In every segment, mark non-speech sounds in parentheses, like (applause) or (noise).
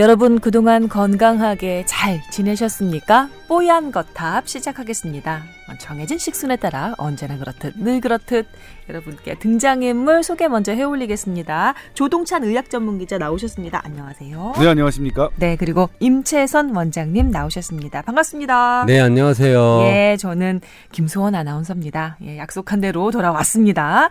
여러분 그동안 건강하게 잘 지내셨습니까? 뽀얀 거탑 시작하겠습니다. 정해진 식순에 따라 언제나 그렇듯 늘 그렇듯 여러분께 등장인물 소개 먼저 해올리겠습니다. 조동찬 의학 전문 기자 나오셨습니다. 안녕하세요. 네, 안녕하십니까? 네, 그리고 임채선 원장님 나오셨습니다. 반갑습니다. 네, 안녕하세요. 예, 저는 김소원 아나운서입니다. 예, 약속한 대로 돌아왔습니다.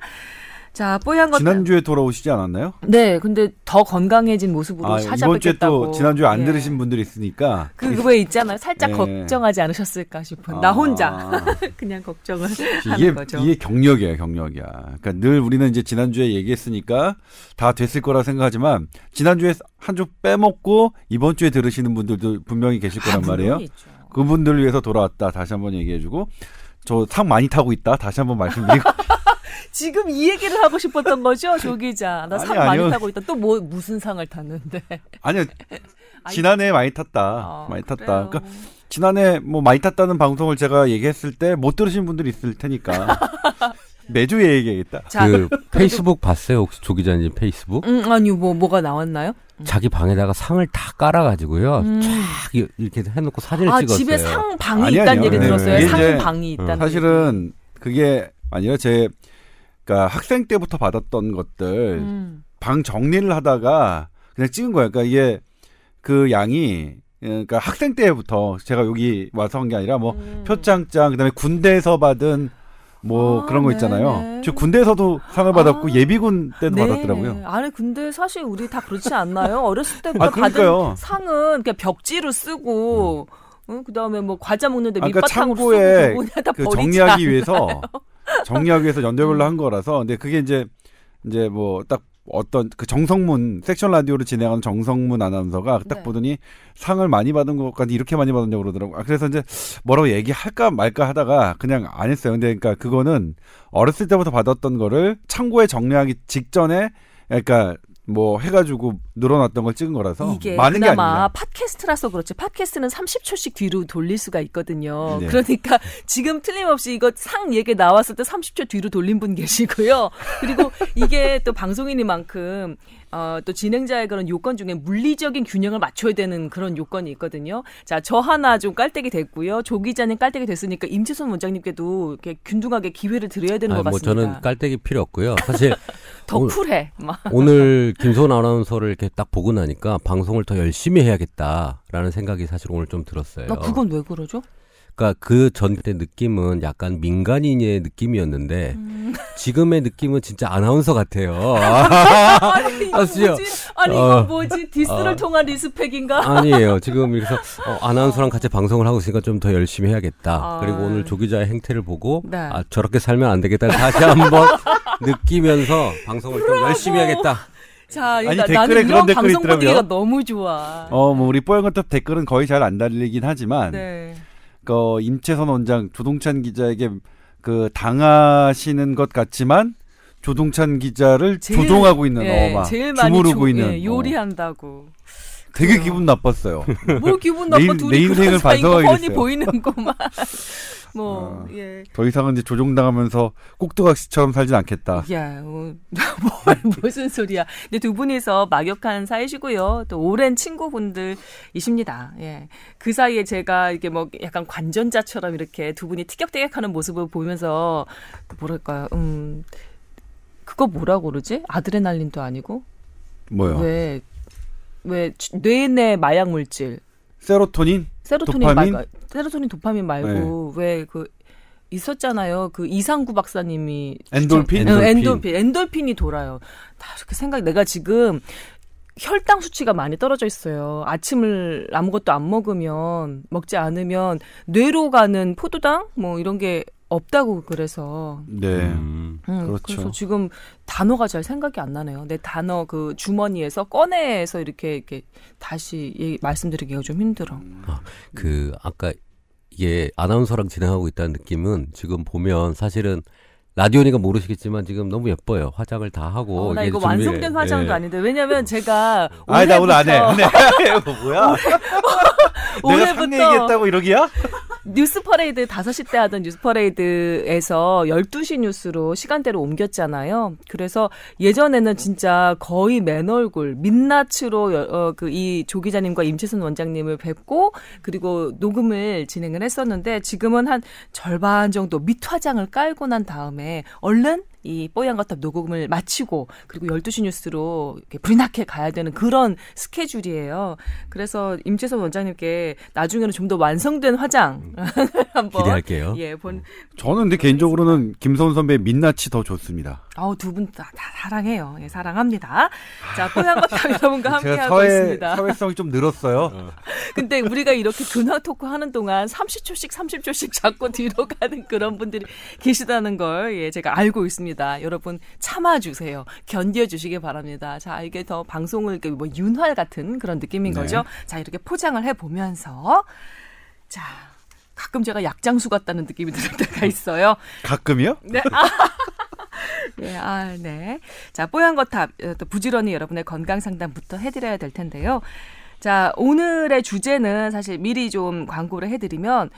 자, 뽀얀 것 지난주에 돌아오시지 않았나요? 네, 근데 더 건강해진 모습으로 아, 찾아뵙겠다고. 이번 주에 또 지난주에 안 예. 들으신 분들이 있으니까 그왜 있잖아요. 살짝 네. 걱정하지 않으셨을까 싶은 나 아. 혼자 (laughs) 그냥 걱정을 이게 하는 거죠. 이게 경력이에요, 경력이야. 그러니까 늘 우리는 이제 지난주에 얘기했으니까 다 됐을 거라 생각하지만 지난주에 한 주 빼먹고 이번 주에 들으시는 분들도 분명히 계실 거란 아, 말이에요. 있죠. 그분들을 위해서 돌아왔다. 다시 한번 얘기해 주고 저 상 많이 타고 있다. 다시 한번 말씀드리고 (laughs) 지금 이 얘기를 하고 싶었던 거죠, 조 기자. 나상 아니, 많이 아니요. 타고 있다. 또 뭐 무슨 상을 탔는데? 아니요. (laughs) 지난해 많이 탔다. 아, 많이 탔다. 그래요. 그러니까 지난해 뭐 많이 탔다는 방송을 제가 얘기했을 때 못 들으신 분들이 있을 테니까 (laughs) 매주 얘기해야겠다. 자, 그 페이스북 봤어요? 혹시 조 기자님 페이스북? 음, 아니 뭐 뭐가 나왔나요? 자기 방에다가 상을 다 깔아가지고 음. 쫙 이- 이렇게 해놓고 사진을 아, 찍었어요. 집에 상 방이 아니, 있다는 아니요. 얘기 네, 들었어요. 이게 상 방이 있다는. 사실은 그게 아니라 제 그러니까 학생 때부터 받았던 것들. 음. 방 정리를 하다가 그냥 찍은 거예요. 그러니까 이게 그 양이 그러니까 학생 때부터 제가 여기 와서 한 게 아니라 뭐 음. 표창장 그다음에 군대에서 받은 뭐 아, 그런 거 네, 있잖아요. 네. 저 군대에서도 상을 받았고 아. 예비군 때도 네. 받았더라고요. 아니 근데 사실 우리 다 그렇지 않나요? 어렸을 (laughs) 때부터 아. 받은 상은 그냥 벽지로 쓰고 어, 그다음에 뭐 과자 먹는데 아, 그러니까 밑바탕으로 창고에 쓰고 그냥 다그 버리지 정리하기 않아요? 위해서 (laughs) 정리하기 위해서 연대별로 음. 한 거라서 근데 그게 이제 이제 뭐 딱 어떤 그 정성문 섹션 라디오를 진행하는 정성문 아나운서가 딱 네. 보더니 상을 많이 받은 것까지 이렇게 많이 받았냐고 그러더라고. 아, 그래서 이제 뭐라고 얘기할까 말까 하다가 그냥 안 했어요. 근데 그러니까 그거는 어렸을 때부터 받았던 거를 창고에 정리하기 직전에 그러니까 뭐 해가지고 늘어났던 걸 찍은 거라서 이게 많은 게 그나마. 팟캐스트라서 그렇지 팟캐스트는 30초씩 뒤로 돌릴 수가 있거든요. 네. 그러니까 지금 틀림없이 이거 상 얘기 나왔을 때 30초 뒤로 돌린 분 계시고요. 그리고 이게 또 방송인이만큼 어, 또 진행자의 그런 요건 중에 물리적인 균형을 맞춰야 되는 그런 요건이 있거든요. 자, 저 하나 좀 깔때기 됐고요. 조 기자님 깔때기 됐으니까 임채선 원장님께도 이렇게 균등하게 기회를 드려야 되는 아니, 것뭐 같습니다. 저는 깔때기 필요 없고요. 사실 더 오늘- 쿨해. 막. 오늘 김소은 아나운서를 이렇게 딱 보고 나니까 방송을 더 열심히 해야겠다라는 생각이 사실 오늘 좀 들었어요. 나 그건 왜 그러죠? 그러니까 그 전 때 느낌은 약간 민간인의 느낌이었는데 음. 지금의 느낌은 진짜 아나운서 같아요. 아니 이거. 뭐지? 아니 이거 어. 뭐지? 디스를 어. 통한 respect인가? 아니에요. 지금 그래서 어, 아나운서랑 같이 방송을 하고 있으니까 좀 더 열심히 해야겠다. 아. 그리고 오늘 조 기자의 행태를 보고 네. 아 저렇게 살면 안 되겠다. 다시 한번 (laughs) 느끼면서 방송을 좀 열심히 해야겠다. 자, 아니, 그러니까 댓글에 나는 그런 이런 댓글이 방송 분위기가 있더라고요. 너무 좋아. 어, 뭐 우리 뽀얀거탑 댓글은 거의 잘 안 달리긴 하지만 네. 그 임채선 원장 조동찬 기자에게 그 당하시는 것 같지만 조동찬 기자를 제일- 조종하고 있는 예, 어마 제일 많이 주무르고 조- 있는 예, 요리한다고. 어, 되게. 기분 나빴어요. (laughs) 뭘 기분 내 나빠 인- 둘이 내 인생을 반성하게 뻔히. 보이는구만. (laughs) 뭐 어. 예. 더 이상은 이제 조종당하면서 꼭두각시처럼 살진 않겠다. 야, 어, (laughs) 뭘, 무슨 소리야. 근데 두 분이서 막역한 사이시고요. 또 오랜 친구분들이십니다. 예. 그 사이에 제가 이게 뭐 약간 관전자처럼 이렇게 두 분이 티격태격하는 모습을 보면서 뭐랄까요, 음, 그거 뭐라고 그러지? 아드레날린도 아니고? 뭐요? 왜, 왜, 뇌 내 마약 물질. 세로토닌? 세로토닌 도파민? 말고, 세로토닌 도파민 말고, 왜 그, 있었잖아요. 그 이상구 박사님이 엔돌핀? 응, 엔돌핀. 엔돌핀. 엔돌핀이 돌아요. 다 이렇게 생각, 내가 지금 혈당 수치가 많이 떨어져 있어요. 아침을 아무것도 안 먹으면, 먹지 않으면 뇌로 가는 포도당? 뭐 이런 게 없다고 그래서. 네. 음. 음, 그렇죠. 그래서 지금 단어가 잘 생각이 안 나네요. 내 단어 그 주머니에서 꺼내서 이렇게, 이렇게 다시 얘기- 말씀드리기가 좀 힘들어. 그 아까 이게 아나운서랑 진행하고 있다는 느낌은 지금 보면 사실은 라디오니까 모르시겠지만 지금 너무 예뻐요. 화장을 다 하고. 어, 나 이게 이거 준비- 완성된 화장도 예. 아닌데 왜냐면 제가 아니, 나 오늘 안 해. 올해부터- 네. 뭐야? (laughs) 내가 상 올해부터 얘기했다고 이러기야? 뉴스 퍼레이드 5시 때 하던 뉴스 퍼레이드에서 12시 뉴스로 시간대로 옮겼잖아요. 그래서 예전에는 진짜 거의 맨 얼굴 민낯으로 어, 그이 조 기자님과 임채선 원장님을 뵙고 그리고 녹음을 진행을 했었는데 지금은 한 절반 정도 밑화장을 깔고 난 다음에 얼른 이 뽀얀 거탑 녹음을 마치고 그리고 12시 뉴스로 이렇게 불이 나게 가야 되는 그런 스케줄이에요. 그래서 임채선 원장님께 나중에는 좀 더 완성된 화장 (laughs) 한번 기대할게요. 예, 본 저는 근데 개인적으로는 김서훈 선배의 민낯이 더 좋습니다. 아우 두 분 다 사랑해요. 예, 사랑합니다. 자, 뽀얀 거탑 (laughs) 여러분과 함께 하고 사회, 있습니다. 사회성이 좀 늘었어요. 근데 우리가 이렇게 근황 토크 하는 동안 30초씩 30초씩 자꾸 뒤로 가는 그런 분들이 계시다는 걸 예, 제가 알고 있습니다. 여러분 참아주세요. 견뎌주시기 바랍니다. 자, 이게 더 방송을 이렇게 뭐 윤활 같은 그런 느낌인 네. 거죠. 자, 이렇게 포장을 해보면서 자, 가끔 제가 약장수 같다는 느낌이 들 때가 있어요. 가끔이요? 네. 아. 네, (laughs) 아, 네. 자, 뽀얀 거탑, 어, 또 부지런히 여러분의 건강 상담부터 해드려야 될 텐데요. 자, 오늘의 주제는 사실 미리 좀 광고를 해드리면, 어,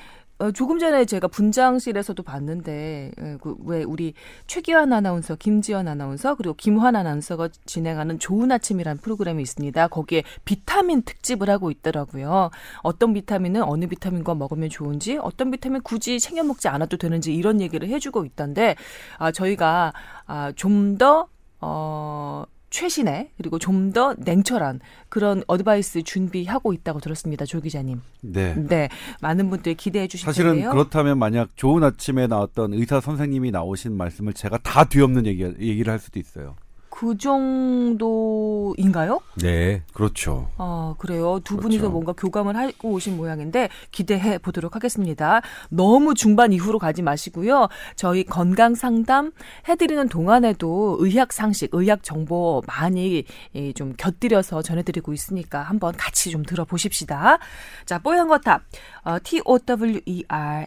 조금 전에 제가 분장실에서도 봤는데, 예, 그, 왜 우리 최기환 아나운서, 김지연 아나운서, 그리고 김환 아나운서가 진행하는 좋은 아침이라는 프로그램이 있습니다. 거기에 비타민 특집을 하고 있더라고요. 어떤 비타민은 어느 비타민과 먹으면 좋은지, 어떤 비타민 굳이 챙겨 먹지 않아도 되는지 이런 얘기를 해주고 있던데, 아, 저희가, 아, 좀 더, 어, 최신의 그리고 좀 더 냉철한 그런 어드바이스 준비하고 있다고 들었습니다, 조 기자님. 네. 네, 많은 분들이 기대해 주실 사실은 텐데요. 그렇다면 만약 좋은 아침에 나왔던 의사 선생님이 나오신 말씀을 제가 다 뒤엎는 얘기, 얘기를 할 수도 있어요. 그 정도인가요? 네. 그렇죠. 아, 그래요. 두 그렇죠. 분이서 뭔가 교감을 하고 오신 모양인데 기대해 보도록 하겠습니다. 너무 중반 이후로 가지 마시고요. 저희 건강 상담 해드리는 동안에도 의학 상식, 의학 정보 많이 예, 좀 곁들여서 전해드리고 있으니까 한번 같이 좀 들어보십시다. 자, 뽀얀 거탑, 어, tower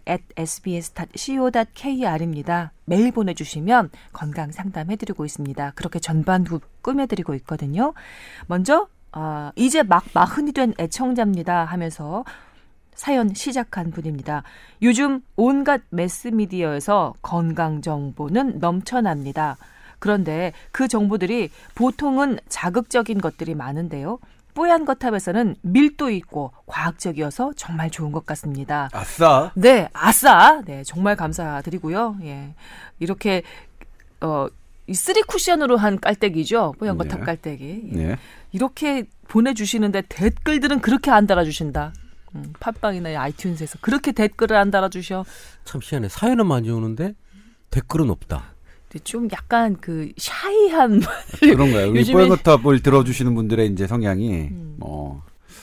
at sbs.co.kr입니다. 메일 보내주시면 건강 상담 해드리고 있습니다. 그렇게 전반부 꾸며드리고 있거든요. 먼저 아, 이제 막 마흔이 된 애청자입니다 하면서 사연 시작한 분입니다. 요즘 온갖 매스미디어에서 건강 정보는 넘쳐납니다. 그런데 그 정보들이 보통은 자극적인 것들이 많은데요. 뽀얀 거탑에서는 밀도 있고 과학적이어서 정말 좋은 것 같습니다. 아싸. 네, 아싸. 네, 정말 감사드리고요. 예. 이렇게 어, 이 쓰리 쿠션으로 한 깔때기죠. 뽀얀 거탑 네. 깔때기. 예. 네. 이렇게 보내주시는데 댓글들은 그렇게 안 달아주신다. 음, 팟빵이나 아이튠즈에서 그렇게 댓글을 안 달아주셔. 참 희한해. 사연은 많이 오는데 댓글은 없다. 근데 좀 약간 그 shy한 (laughs) 그런가요? 우리 요즘에- 뽀얀 거탑을 들어주시는 분들의 이제 성향이 음. 뭐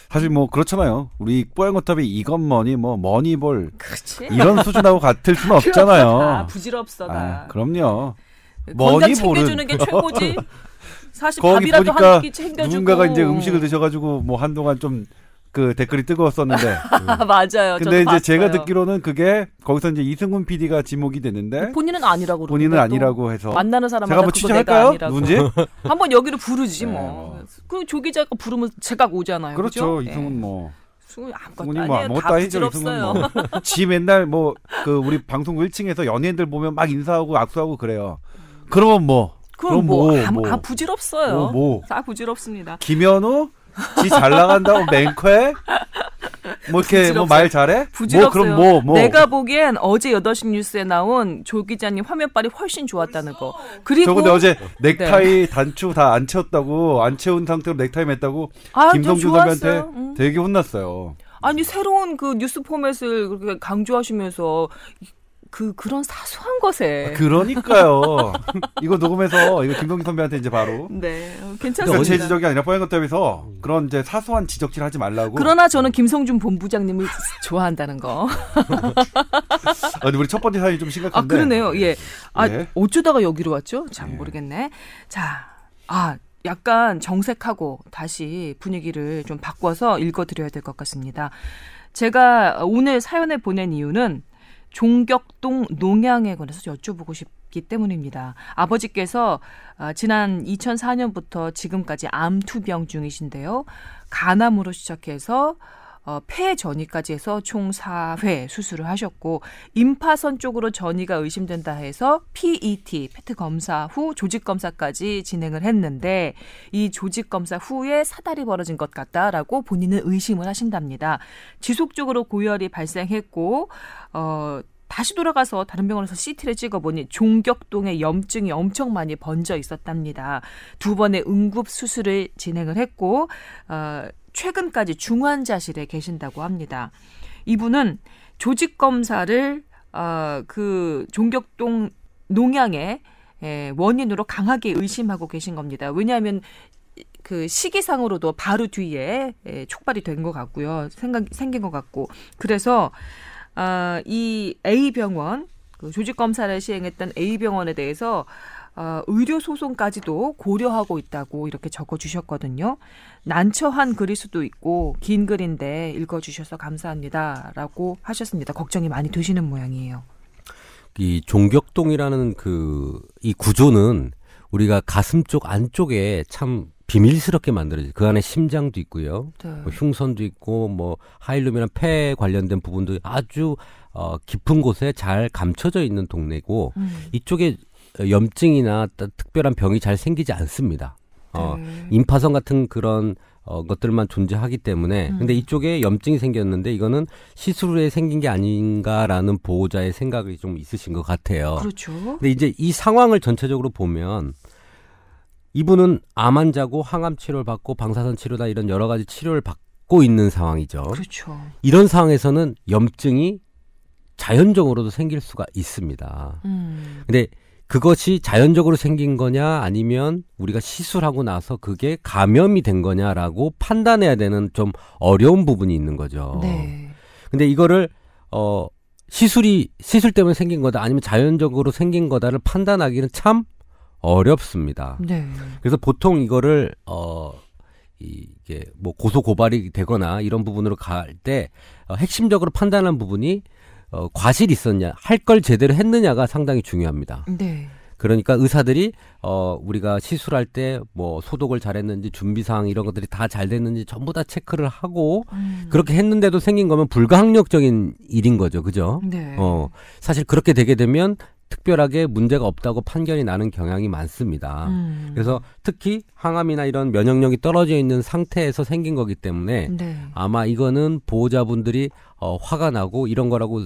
사실 뭐 그렇잖아요. 우리 뽀얀 거탑이 이건 뭐니 뭐 머니볼 그렇지. 이런 수준하고 같을 수는 (laughs) 아, 없잖아요. 부질없어 나. 아, 그럼요. 머니볼은- 챙겨주는 게 최고지. (laughs) 사실 거기 밥이라도 보니까 한 끼 챙겨주고. 누군가가 이제 음식을 드셔가지고 뭐 한동안 좀 그 댓글이 뜨거웠었는데. (laughs) 아, 맞아요. 근데 이제 봤어요. 제가 듣기로는 그게 거기서 이제 이승훈 PD가 지목이 됐는데 본인은 아니라고 본인은 아니라고 해서 만나는 사람마다 제가 한번 취재할까요? 누군지? (laughs) 한번 여기로 부르지 네, 뭐. 뭐. 그리고 조 기자가 부르면 제가 오잖아요. 그렇죠. 그죠? 이승훈 예. 뭐. 승훈이 아무것도 승훈이 아니에요. 뭐다 아무것도 아니죠. 이승훈. 뭐. (laughs) 지 맨날 뭐 그 우리 방송국 1층에서 연예인들 보면 막 인사하고 악수하고 그래요. 그러면 뭐? 그럼 뭐, 뭐, 아, 뭐. 아, 부질없어요. 뭐, 뭐. 다 부질없습니다. 김현우? 지 잘 나간다고 맹쾌? 뭐 이렇게 뭐 말 잘해? 부질없어요. 뭐 그럼 뭐 뭐. 내가 보기엔 어제 8시 뉴스에 나온 조 기자님 화면빨이 훨씬 좋았다는 거. 그리고 저 근데 어제 넥타이 네. 단추 다 안 채웠다고 안 채운 상태로 넥타이 맸다고 아, 좀 김성준. 선배한테 응. 되게 혼났어요. 아니 새로운 그 뉴스 포맷을 그렇게 강조하시면서 그 그런 사소한 것에 그러니까요. 이거 녹음해서 이거 김성준 선배한테 이제 바로 네 어, 그러니까 괜찮습니다. 제 지적이 아니라 뽀얀 것답에서 그런 이제 사소한 지적질 하지 말라고. 그러나 저는 김성준 본부장님을 좋아한다는 거. 아, 근데 우리 첫 번째 사연이 좀아 심각한데. 그러네요. 예. 아 네. 어쩌다가 여기로 왔죠? 참 예. 모르겠네. 자, 아 약간 정색하고 다시 분위기를 좀 바꿔서 읽어드려야 될 것 같습니다. 제가 오늘 사연을 보낸 이유는 종격동 농양에 관해서 여쭤보고 싶기 때문입니다. 아버지께서 아, 지난 2004년부터 지금까지 암 투병 중이신데요. 간암으로 시작해서 어, 폐 전이까지 해서 총 4회 수술을 하셨고 임파선 쪽으로 전이가 의심된다 해서 PET 페트 검사 후 조직 검사까지 진행을 했는데 이 조직 검사 후에 사달이 벌어진 것 같다라고 본인은 의심을 하신답니다. 지속적으로 고열이 발생했고 어 다시 돌아가서 다른 병원에서 CT를 찍어보니 종격동에 염증이 엄청 많이 번져 있었답니다. 두 번의 응급 수술을 진행을 했고 어, 최근까지 중환자실에 계신다고 합니다. 이분은 조직 검사를 어, 그 종격동 농양의 예, 원인으로 강하게 의심하고 계신 겁니다. 왜냐하면 그 시기상으로도 바로 뒤에 예, 촉발이 된 것 같고요. 생각 생긴 것 같고 그래서 아, 이 A 병원 그 조직 검사를 시행했던 A 병원에 대해서 어, 의료 소송까지도 고려하고 있다고 이렇게 적어 주셨거든요. 난처한 글일 수도 있고 긴 글인데 읽어 주셔서 감사합니다라고 하셨습니다. 걱정이 많이 되시는 모양이에요. 이 종격동이라는 그 이 구조는 우리가 가슴 쪽 안쪽에 참 비밀스럽게 만들어져. 그 안에 심장도 있고요. 네. 뭐 흉선도 있고 뭐 하일룸이나 폐 관련된 부분도 아주 어 깊은 곳에 잘 감춰져 있는 동네고 음. 이쪽에 염증이나 따- 특별한 병이 잘 생기지 않습니다. 어 네. 임파선 같은 그런 어, 것들만 존재하기 때문에 음. 근데 이쪽에 염증이 생겼는데 이거는 시술 후에 생긴 게 아닌가라는 보호자의 생각이 좀 있으신 것 같아요. 그렇죠. 근데 이제 이 상황을 전체적으로 보면 이분은 암 환자고 항암 치료를 받고 방사선 치료다 이런 여러 가지 치료를 받고 있는 상황이죠. 그렇죠. 이런 상황에서는 염증이 자연적으로도 생길 수가 있습니다. 음. 근데 그것이 자연적으로 생긴 거냐 아니면 우리가 시술하고 나서 그게 감염이 된 거냐라고 판단해야 되는 좀 어려운 부분이 있는 거죠. 네. 근데 이거를 어 시술이 시술 때문에 생긴 거다 아니면 자연적으로 생긴 거다를 판단하기는 참 어렵습니다. 네. 그래서 보통 이거를 어 이게 뭐 고소 고발이 되거나 이런 부분으로 갈때 어, 핵심적으로 판단하는 부분이 어 과실이 있었냐 할 걸 제대로 했느냐가 상당히 중요합니다. 네. 그러니까 의사들이 어 우리가 시술할 때 뭐 소독을 잘했는지 준비 사항 이런 것들이 다 잘 됐는지 전부 다 체크를 하고 음. 그렇게 했는데도 생긴 거면 불가항력적인 일인 거죠. 그죠? 네. 어, 사실 그렇게 되게 되면 특별하게 문제가 없다고 판결이 나는 경향이 많습니다. 음. 그래서 특히 항암이나 이런 면역력이 떨어져 있는 상태에서 생긴 거기 때문에 네. 아마 이거는 보호자분들이 어, 화가 나고 이런 거라고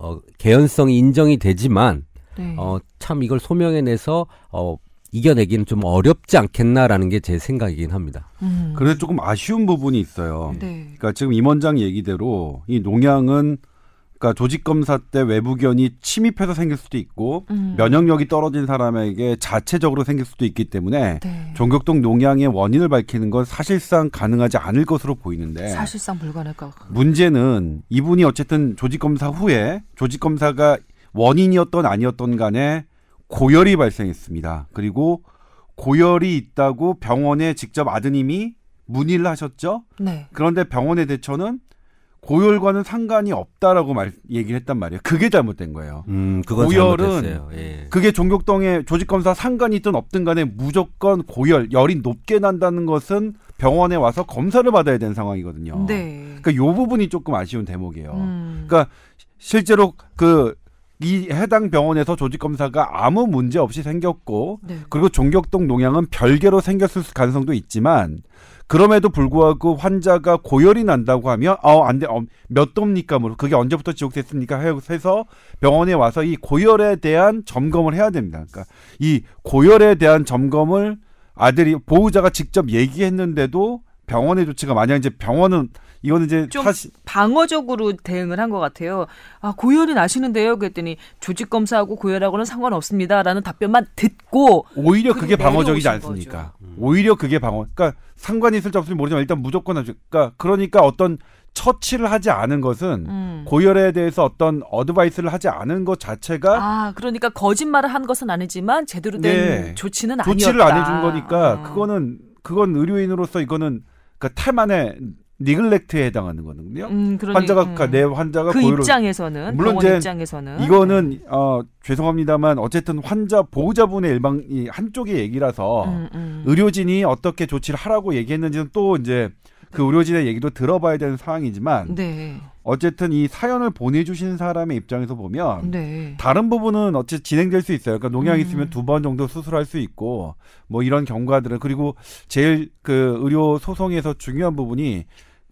어, 개연성이 인정이 되지만 네. 어, 참 이걸 소명해내서 어, 이겨내기는 좀 어렵지 않겠나라는 게 제 생각이긴 합니다. 음. 그래서 조금 아쉬운 부분이 있어요. 네. 그러니까 지금 임원장 얘기대로 이 농양은 그러니까 조직 검사 때 외부견이 침입해서 생길 수도 있고 음. 면역력이 떨어진 사람에게 자체적으로 생길 수도 있기 때문에 네. 종격동 농양의 원인을 밝히는 건 사실상 가능하지 않을 것으로 보이는데 사실상 불가능할 것 같아요. 문제는 이분이 어쨌든 조직 검사 후에 조직 검사가 원인이었던 아니었던 간에 고열이 발생했습니다. 그리고 고열이 있다고 병원에 직접 아드님이 문의를 하셨죠. 네. 그런데 병원의 대처는 고열과는 상관이 없다라고 말 얘기를 했단 말이에요. 그게 잘못된 거예요. 음, 그건 고열은. 예. 그게 종격동의 조직 검사 상관이 있든 없든 간에 무조건 고열, 열이 높게 난다는 것은 병원에 와서 검사를 받아야 되는 상황이거든요. 네. 그러니까 요 부분이 조금 아쉬운 대목이에요. 음. 그러니까 실제로 그 이 해당 병원에서 조직 검사가 아무 문제 없이 생겼고 네. 그리고 종격동 농양은 별개로 생겼을 가능성도 있지만 그럼에도 불구하고 환자가 고열이 난다고 하면 어 안 돼 어, 몇 도입니까? 뭐 그게 언제부터 지속됐습니까? 해서 병원에 와서 이 고열에 대한 점검을 해야 됩니다. 그러니까 이 고열에 대한 점검을 아들이 보호자가 직접 얘기했는데도 병원의 조치가 만약 이제 병원은 이거는 이제 좀 사실 방어적으로 대응을 한 것 같아요. 아 고열이 나시는데요. 그랬더니 조직 검사하고 고열하고는 상관없습니다라는 답변만 듣고 오히려 그게 방어적이지 않습니까? 오히려 그게 방어. 그러니까 상관이 있을지 없을지 모르지만 일단 무조건 하죠. 그러니까 그러니까 어떤 처치를 하지 않은 것은 음. 고열에 대해서 어떤 어드바이스를 하지 않은 것 자체가 아 그러니까 거짓말을 한 것은 아니지만 제대로 된 네. 조치는 조치를 아니었다. 안 해준 거니까 어. 그거는 그건 의료인으로서 이거는 그 태만의 니글렉트에 해당하는 거거든요. 음, 그러니, 환자가 음. 내 환자가 그 고열을 입장에서는 물론 이제 입장에서는 이거는 어 죄송합니다만 어쨌든 환자 보호자분의 일방 이 한쪽의 얘기라서 음, 음. 의료진이 어떻게 조치를 하라고 얘기했는지는 또 이제 그 의료진의 얘기도 들어봐야 되는 상황이지만 네. 어쨌든 이 사연을 보내주신 사람의 입장에서 보면 네. 다른 부분은 어찌 진행될 수 있어요. 그러니까 농약 음. 있으면 두 번 정도 수술할 수 있고 뭐 이런 경과들은 그리고 제일 그 의료 소송에서 중요한 부분이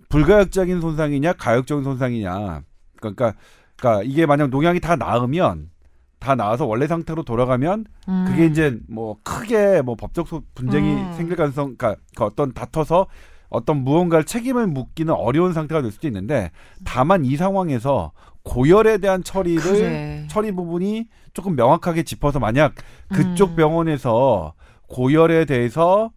불가역적인 손상이냐 가역적인 손상이냐. 그러니까 그러니까 이게 만약 농약이 다 나으면 다 나아서 원래 상태로 돌아가면 음. 그게 이제 뭐 크게 뭐 법적 소- 분쟁이 음. 생길 가능성, 그러니까 그 어떤 다퉈서 어떤 무언가를 책임을 묻기는 어려운 상태가 될 수도 있는데 다만 이 상황에서 고열에 대한 처리를 그래. 처리 부분이 조금 명확하게 짚어서 만약 그쪽 음. 병원에서 고열에 대해서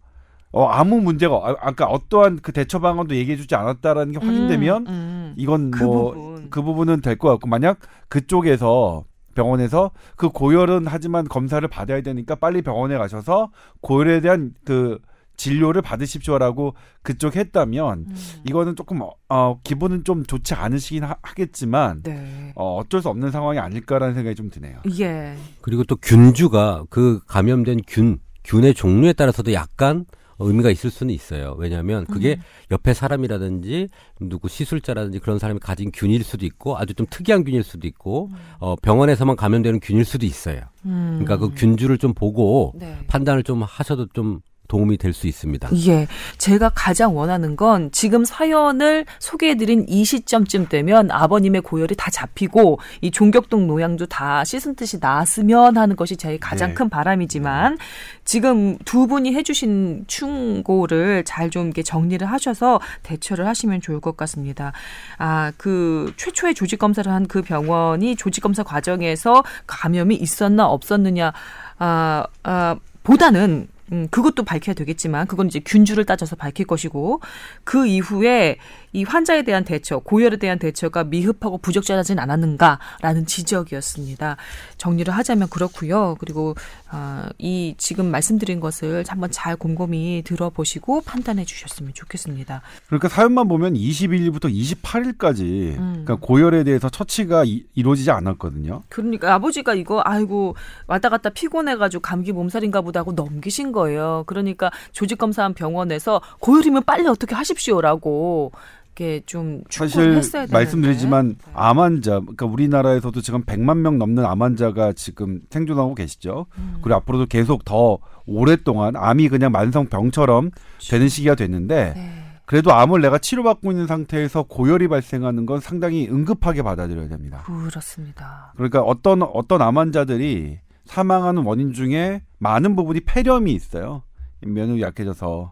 어, 아무 문제가 아, 아까 어떠한 그 대처 방안도 얘기해주지 않았다라는 게 확인되면 음, 음. 이건 그 뭐 부분. 그 부분은 될 것 같고 만약 그쪽에서 병원에서 그 고열은 하지만 검사를 받아야 되니까 빨리 병원에 가셔서 고열에 대한 그 진료를 받으십시오라고 그쪽 했다면 음. 이거는 조금 어, 어, 기분은 좀 좋지 않으시긴 하, 하겠지만 네. 어, 어쩔 수 없는 상황이 아닐까라는 생각이 좀 드네요. 예. 그리고 또 균주가 그 감염된 균, 균의 종류에 따라서도 약간 의미가 있을 수는 있어요. 왜냐하면 그게 음. 옆에 사람이라든지 누구 시술자라든지 그런 사람이 가진 균일 수도 있고 아주 좀 특이한 균일 수도 있고 어, 병원에서만 감염되는 균일 수도 있어요. 음. 그러니까 그 균주를 좀 보고 네. 판단을 좀 하셔도 좀 도움이 될 수 있습니다. 예. 제가 가장 원하는 건 지금 사연을 소개해드린 이 시점쯤 되면 아버님의 고열이 다 잡히고 이 종격동 노양도 다 씻은 듯이 나았으면 하는 것이 제 가장 네. 큰 바람이지만 지금 두 분이 해주신 충고를 잘 좀 이렇게 정리를 하셔서 대처를 하시면 좋을 것 같습니다. 아, 그 최초의 조직 검사를 한 그 병원이 조직 검사 과정에서 감염이 있었나 없었느냐 아, 아 보다는 음, 그것도 밝혀야 되겠지만 그건 이제 균주를 따져서 밝힐 것이고 그 이후에 이 환자에 대한 대처, 고열에 대한 대처가 미흡하고 부적절하진 않았는가라는 지적이었습니다. 정리를 하자면 그렇고요. 그리고 아, 이 지금 말씀드린 것을 한번 잘 곰곰이 들어보시고 판단해 주셨으면 좋겠습니다. 그러니까 사연만 보면 21일부터 28일까지 음. 그러니까 고열에 대해서 처치가 이, 이루어지지 않았거든요. 그러니까 아버지가 이거 아이고 왔다 갔다 피곤해가지고 감기 몸살인가 보다 하고 넘기신 거예요. 그러니까 조직 검사한 병원에서 고열이면 빨리 어떻게 하십시오라고 이렇게 좀 사실. 말씀드리지만 네. 암 환자, 그러니까 우리나라에서도 지금 100만 명 넘는 암 환자가 지금 생존하고 계시죠. 음. 그리고 앞으로도 계속 더 오랫동안 암이 그냥 만성 병처럼 되는 시기가 됐는데 네. 그래도 암을 내가 치료받고 있는 상태에서 고열이 발생하는 건 상당히 응급하게 받아들여야 됩니다. 그렇습니다. 그러니까 어떤 어떤 암 환자들이 사망하는 원인 중에 많은 부분이 폐렴이 있어요. 면역이 약해져서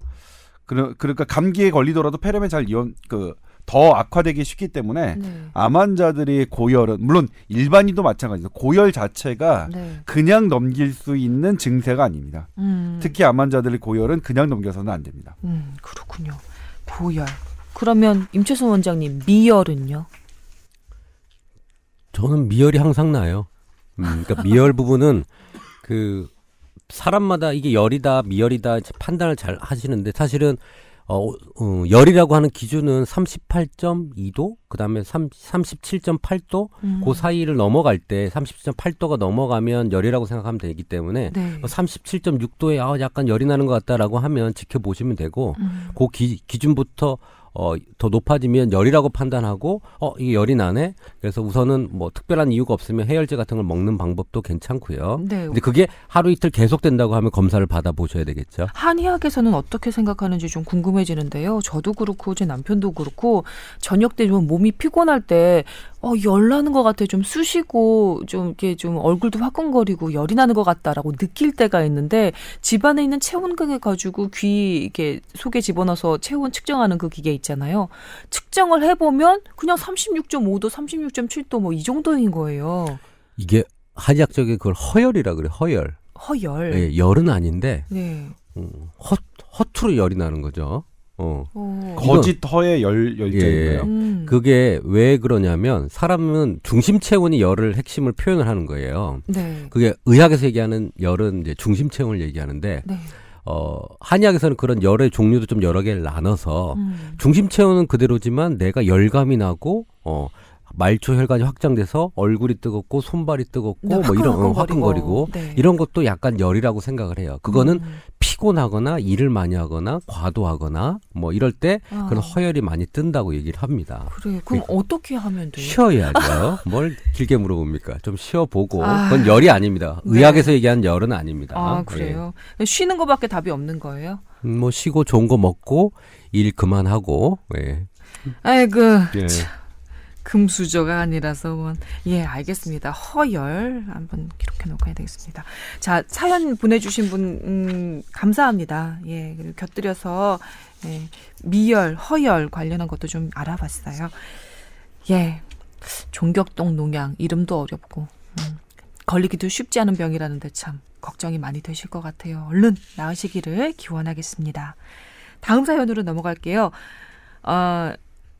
그러, 그러니까 감기에 걸리더라도 폐렴에 잘 이온 그 더 악화되기 쉽기 때문에 네. 암 환자들의 고열은 물론 일반인도 마찬가지죠. 고열 자체가 네. 그냥 넘길 수 있는 증세가 아닙니다. 음. 특히 암 환자들의 고열은 그냥 넘겨서는 안 됩니다. 음, 그렇군요. 고열. 그러면 임채선 원장님 미열은요? 저는 미열이 항상 나요. 음, 그러니까 미열 부분은 그 사람마다 이게 열이다 미열이다 판단을 잘 하시는데 사실은 어, 어 열이라고 하는 기준은 38.2도 그 다음에 3, 37.8도 음. 그 사이를 넘어갈 때 37.8도가 넘어가면 열이라고 생각하면 되기 때문에 네. 37.6도에 아 약간 열이 나는 것 같다라고 하면 지켜보시면 되고 음. 그 기, 기준부터 어, 더 높아지면 열이라고 판단하고, 어, 이게 열이 나네? 그래서 우선은 뭐 특별한 이유가 없으면 해열제 같은 걸 먹는 방법도 괜찮고요. 네. 근데 그게 하루 이틀 계속된다고 하면 검사를 받아 보셔야 되겠죠. 한의학에서는 어떻게 생각하는지 좀 궁금해지는데요. 저도 그렇고 제 남편도 그렇고 저녁 때 좀 몸이 피곤할 때 어, 열 나는 것 같아. 좀 쑤시고 좀 이렇게 좀 얼굴도 화끈거리고 열이 나는 것 같다라고 느낄 때가 있는데 집 안에 있는 체온計 가지고 귀 이렇게 속에 집어넣어서 체온 측정하는 그 기계 있잖아요. 측정을 해보면 그냥 36.5도, 36.7도 뭐 이 정도인 거예요. 이게 한의학적인 그걸 허열이라 그래, 허열. 허열. 예, 열은 아닌데, 네. 음, 허, 허투루 열이 나는 거죠. 어. 어. 거짓 허의 열 열자인가요? 예. 음. 그게 왜 그러냐면 사람은 중심 체온이 열을 핵심을 표현을 하는 거예요. 네. 그게 의학에서 얘기하는 열은 이제 중심 체온을 얘기하는데 네. 어 한의학에서는 그런 열의 종류도 좀 여러 개를 나눠서 음. 중심 체온은 그대로지만 내가 열감이 나고 어 말초 혈관이 확장돼서 얼굴이 뜨겁고 손발이 뜨겁고 네, 뭐 이런 어. 화끈거리고 네. 이런 것도 약간 열이라고 생각을 해요. 그거는 음. 피곤하거나 일을 많이 하거나 과도하거나 뭐 이럴 때 아. 그런 허열이 많이 뜬다고 얘기를 합니다. 그래. 그럼 어떻게 하면 돼요? 쉬어야죠. 뭘 길게 물어봅니까? 좀 쉬어보고 아. 그건 열이 아닙니다. 네. 의학에서 얘기하는 열은 아닙니다. 아, 그래요. 쉬는 거밖에 답이 없는 거예요? 예. 음, 뭐 쉬고 좋은 거 먹고 일 그만하고 예. 아이고. 예. 금수저가 아니라서 뭐. 예 알겠습니다. 허열 한번 기록해 놓고 해야 되겠습니다. 자 사연 보내주신 분 음, 감사합니다. 예 그리고 곁들여서 예, 미열 허열 관련한 것도 좀 알아봤어요. 예 종격동 농양 이름도 어렵고 음, 걸리기도 쉽지 않은 병이라는데 참 걱정이 많이 되실 것 같아요. 얼른 나으시기를 기원하겠습니다. 다음 사연으로 넘어갈게요. 어,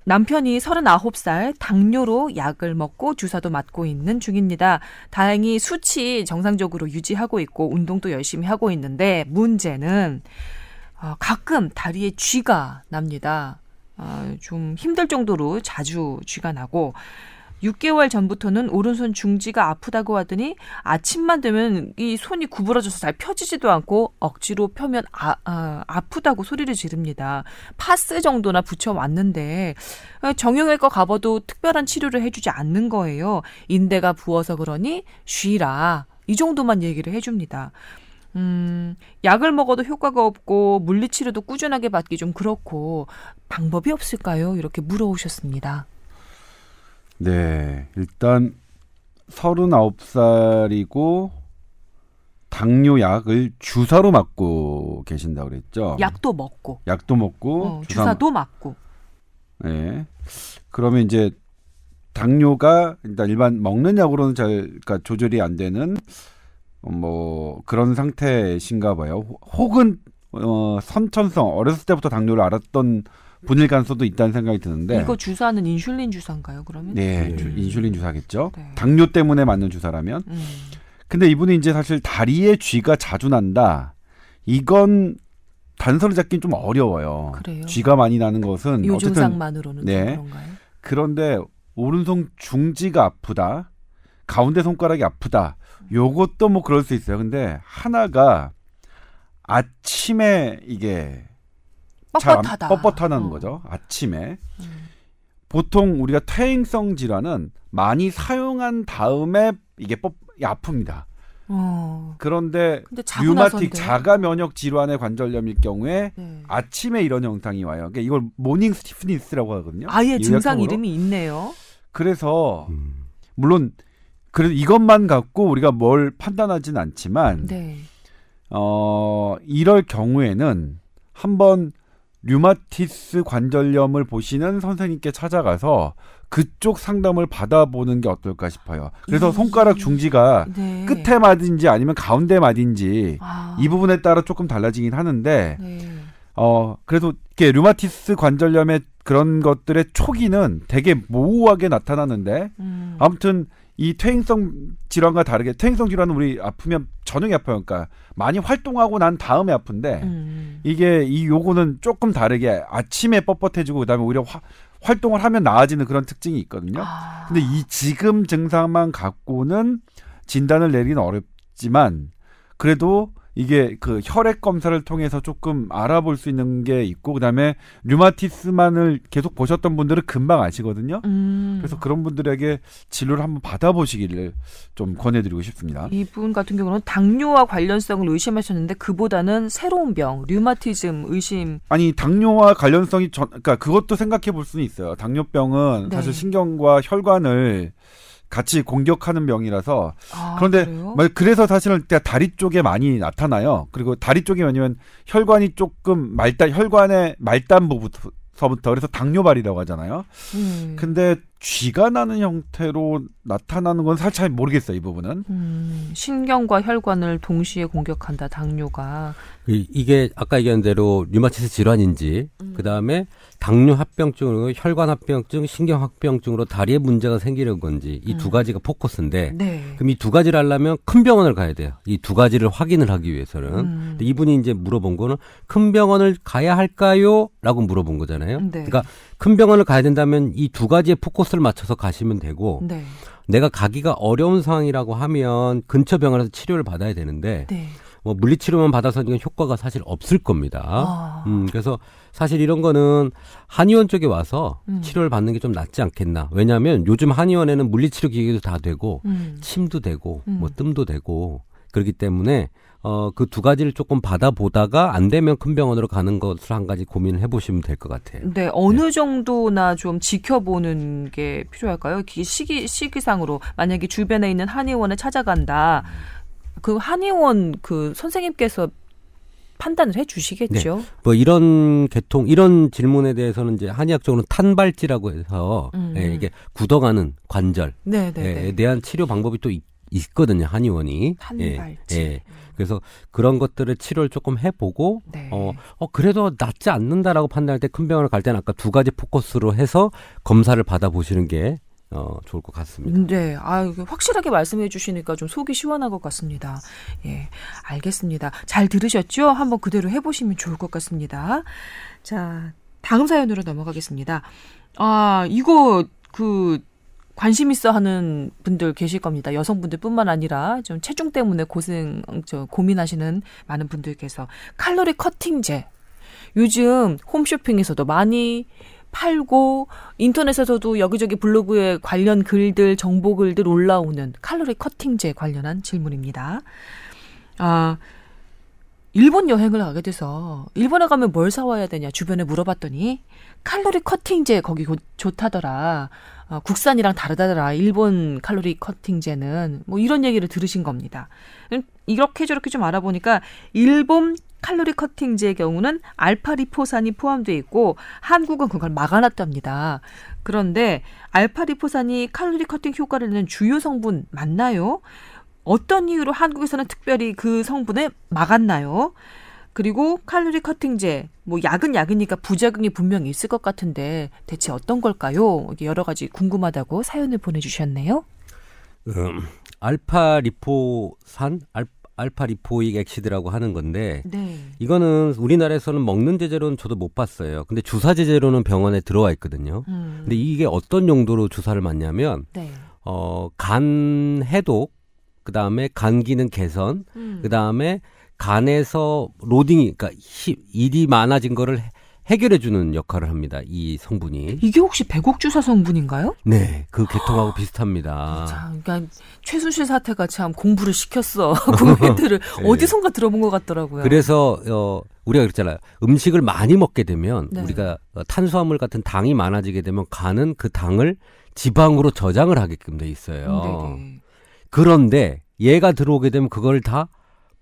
남편이 39살 당뇨로 약을 먹고 주사도 맞고 있는 중입니다. 다행히 수치 정상적으로 유지하고 있고 운동도 열심히 하고 있는데 문제는 어, 가끔 다리에 쥐가 납니다. 어, 좀 힘들 정도로 자주 쥐가 나고 6개월 전부터는 오른손 중지가 아프다고 하더니 아침만 되면 이 손이 구부러져서 잘 펴지지도 않고 억지로 펴면 아, 아, 아프다고 소리를 지릅니다. 파스 정도나 붙여왔는데 어, 정형외과 가봐도 특별한 치료를 해주지 않는 거예요. 인대가 부어서 그러니 쉬라 이 정도만 얘기를 해줍니다. 음, 약을 먹어도 효과가 없고 물리치료도 꾸준하게 받기 좀 그렇고 방법이 없을까요? 이렇게 물어오셨습니다. 네, 일단 39살이고 당뇨 약을 주사로 맞고 계신다고 그랬죠. 약도 먹고 약도 먹고 어, 주사, 주사 도 맞고 네. 그러면 이제 당뇨가 일단 일반 먹는 약으로는 잘 그러니까 조절이 안 되는 어, 뭐 그런 상태신가 봐요. 혹- 혹은 어 선천성 어렸을 때부터 당뇨를 알았던 분일 가능성도 있다는 생각이 드는데 이거 주사는 인슐린 주사인가요? 그러면? 네, 음. 주- 인슐린 주사겠죠. 네. 당뇨 때문에 맞는 주사라면. 음. 근데 이분이 이제 사실 다리에 쥐가 자주 난다. 이건 단서를 잡긴 좀 어려워요. 그래요? 쥐가 많이 나는 것은 요 어쨌든 증상만으로는 네. 좀 그런가요? 그런데 오른손 중지가 아프다. 가운데 손가락이 아프다. 요것도 뭐 그럴 수 있어요. 근데 하나가 아침에 이게 뻣뻣하다. 뻣뻣하다는 어. 거죠. 아침에. 음. 보통 우리가 퇴행성 질환은 많이 사용한 다음에 이게 뻣 아픕니다. 어. 그런데 rheumatic. 자가 면역 질환의 관절염일 경우에 네. 아침에 이런 현상이 와요. 그러니까 이걸 morning stiffness라고 하거든요. 아예 증상. 이름이 있네요. 그래서 음. 물론 그래도 이것만 갖고 우리가 뭘 판단하진 않지만 네. 어 이럴 경우에는 한번 류마티스 관절염을 보시는 선생님께 찾아가서 그쪽 상담을 받아보는 게 어떨까 싶어요. 그래서 이- 손가락 중지가 네. 끝에 맞인지 아니면 가운데 맞인지 아. 이 부분에 따라 조금 달라지긴 하는데 네. 어 그래도 이렇게 류마티스 관절염의 그런 것들의 초기는 되게 모호하게 나타나는데 음. 아무튼 이 퇴행성 질환과 다르게 퇴행성 질환은 우리 아프면 저녁에 아파요. 그러니까 많이 활동하고 난 다음에 아픈데 음. 이게 이 요거는 조금 다르게 아침에 뻣뻣해지고 그다음에 오히려 화- 활동을 하면 나아지는 그런 특징이 있거든요. 아. 근데 이 지금 증상만 갖고는 진단을 내리긴 어렵지만 그래도 이게 그 혈액 검사를 통해서 조금 알아볼 수 있는 게 있고 그다음에 류마티스만을 계속 보셨던 분들은 금방 아시거든요. 음. 그래서 그런 분들에게 진료를 한번 받아보시기를 좀 권해드리고 싶습니다. 이분 같은 경우는 당뇨와 관련성을 의심하셨는데 그보다는 새로운 병, 류마티즘 의심. 아니 당뇨와 관련성이 전, 그러니까 그것도 생각해 볼 수는 있어요. 당뇨병은 네. 사실 신경과 혈관을 같이 공격하는 병이라서 아, 그런데 그래요? 뭐 그래서 사실은 그때 다리 쪽에 많이 나타나요. 그리고 다리 쪽이 왜냐면 혈관이 조금 말단 혈관의 말단 부부터 서부터 그래서 당뇨발이라고 하잖아요. 음. 근데 쥐가 나는 형태로 나타나는 건 사실 잘 모르겠어요. 이 부분은. 음, 신경과 혈관을 동시에 공격한다 당뇨가. 이- 이게 아까 얘기한 대로 류마티스 질환인지 음. 그 다음에 당뇨 합병증으로 혈관 합병증, 신경 합병증으로 다리에 문제가 생기는 건지 이두 음. 가지가 포커스인데 네. 그럼 이 두 가지를 하려면 큰 병원을 가야 돼요. 이 두 가지를 확인을 하기 위해서는. 음. 근데 이분이 이제 물어본 거는 큰 병원을 가야 할까요? 라고 물어본 거잖아요. 네. 그러니까 큰 병원을 가야 된다면 이 두 가지의 포커스를 포커스를 맞춰서 가시면 되고 네. 내가 가기가 어려운 상황이라고 하면 근처 병원에서 치료를 받아야 되는데 네. 뭐 물리치료만 받아서는 효과가 사실 없을 겁니다. 아. 음, 그래서 사실 이런 거는 한의원 쪽에 와서 음. 치료를 받는 게 좀 낫지 않겠나. 왜냐하면 요즘 한의원에는 물리치료 기계도 다 되고 음. 침도 되고 음. 뭐 뜸도 되고 그렇기 때문에 어, 그 두 가지를 조금 받아보다가 안 되면 큰 병원으로 가는 것을 한 가지 고민을 해보시면 될 것 같아요. 네, 어느 정도나 좀 지켜보는 게 필요할까요? 기- 시기 시기상으로 만약에 주변에 있는 한의원에 찾아간다. 그 한의원 그 선생님께서 판단을 해 주시겠죠. 뭐 이런 계통 이런 질문에 대해서는 이제 한의학적으로는 탄발지라고 해서 음. 예, 이게 굳어가는 관절에 네, 네, 네. 대한 치료 방법이 또 있, 있거든요 한의원이. 탄발지. 예, 예. 그래서 그런 것들을 치료를 조금 해보고 네. 어, 어 그래도 낫지 않는다라고 판단할 때 큰 병원을 갈 때는 아까 두 가지 포커스로 해서 검사를 받아보시는 게 어, 좋을 것 같습니다. 네, 아, 확실하게 말씀해 주시니까 좀 속이 시원한 것 같습니다. 예, 알겠습니다. 잘 들으셨죠? 한번 그대로 해보시면 좋을 것 같습니다. 자, 다음 사연으로 넘어가겠습니다. 아, 이거 그 관심 있어 하는 분들 계실 겁니다. 여성분들뿐만 아니라 좀 체중 때문에 고생, 저 고민하시는 많은 분들께서 칼로리 커팅제. 요즘 홈쇼핑에서도 많이 팔고 인터넷에서도 여기저기 블로그에 관련 글들, 정보 글들 올라오는 칼로리 커팅제 관련한 질문입니다. 아, 일본 여행을 가게 돼서 일본에 가면 뭘 사와야 되냐 주변에 물어봤더니 칼로리 커팅제 거기 고- 좋다더라. 어, 국산이랑 다르다더라. 일본 칼로리 커팅제는 뭐 이런 얘기를 들으신 겁니다. 음, 이렇게 저렇게 좀 알아보니까 일본 칼로리 커팅제의 경우는 알파 리포산이 포함되어 있고 한국은 그걸 막아놨답니다. 그런데 알파 리포산이 칼로리 커팅 효과를 내는 주요 성분 맞나요? 어떤 이유로 한국에서는 특별히 그 성분을 막았나요? 그리고 칼로리 cutting제, 뭐 약은 약이니까 부작용이 분명히 있을 것 같은데 대체 어떤 걸까요? 여러 가지 궁금하다고 사연을 보내주셨네요. 음, 알파 리포산, 알, alpha lipoic acid라고 하는 건데 네. 이거는 우리나라에서는 먹는 제제로는 저도 못 봤어요. 근데 주사 제제로는 병원에 들어와 있거든요. 음, 근데 이게 어떤 용도로 주사를 맞냐면 네. 어, 간 해독, 그 다음에 간 기능 개선, 음. 그 다음에 간에서 로딩이, 그러니까 히- 일이 많아진 거를 해- 해결해 주는 역할을 합니다. 이 성분이. 이게 혹시 배곡주사 성분인가요? 네, 그 계통하고 비슷합니다. 참, 그러니까 최순실 사태가 참 공부를 시켰어. (laughs) 국민들을 네. 어디선가 들어본 것 같더라고요. 그래서 어 우리가 그랬잖아요. 음식을 많이 먹게 되면 네. 우리가 어, 탄수화물 같은 당이 많아지게 되면 간은 그 당을 지방으로 저장을 하게끔 돼 있어요. 네네. 그런데 얘가 들어오게 되면 그걸 다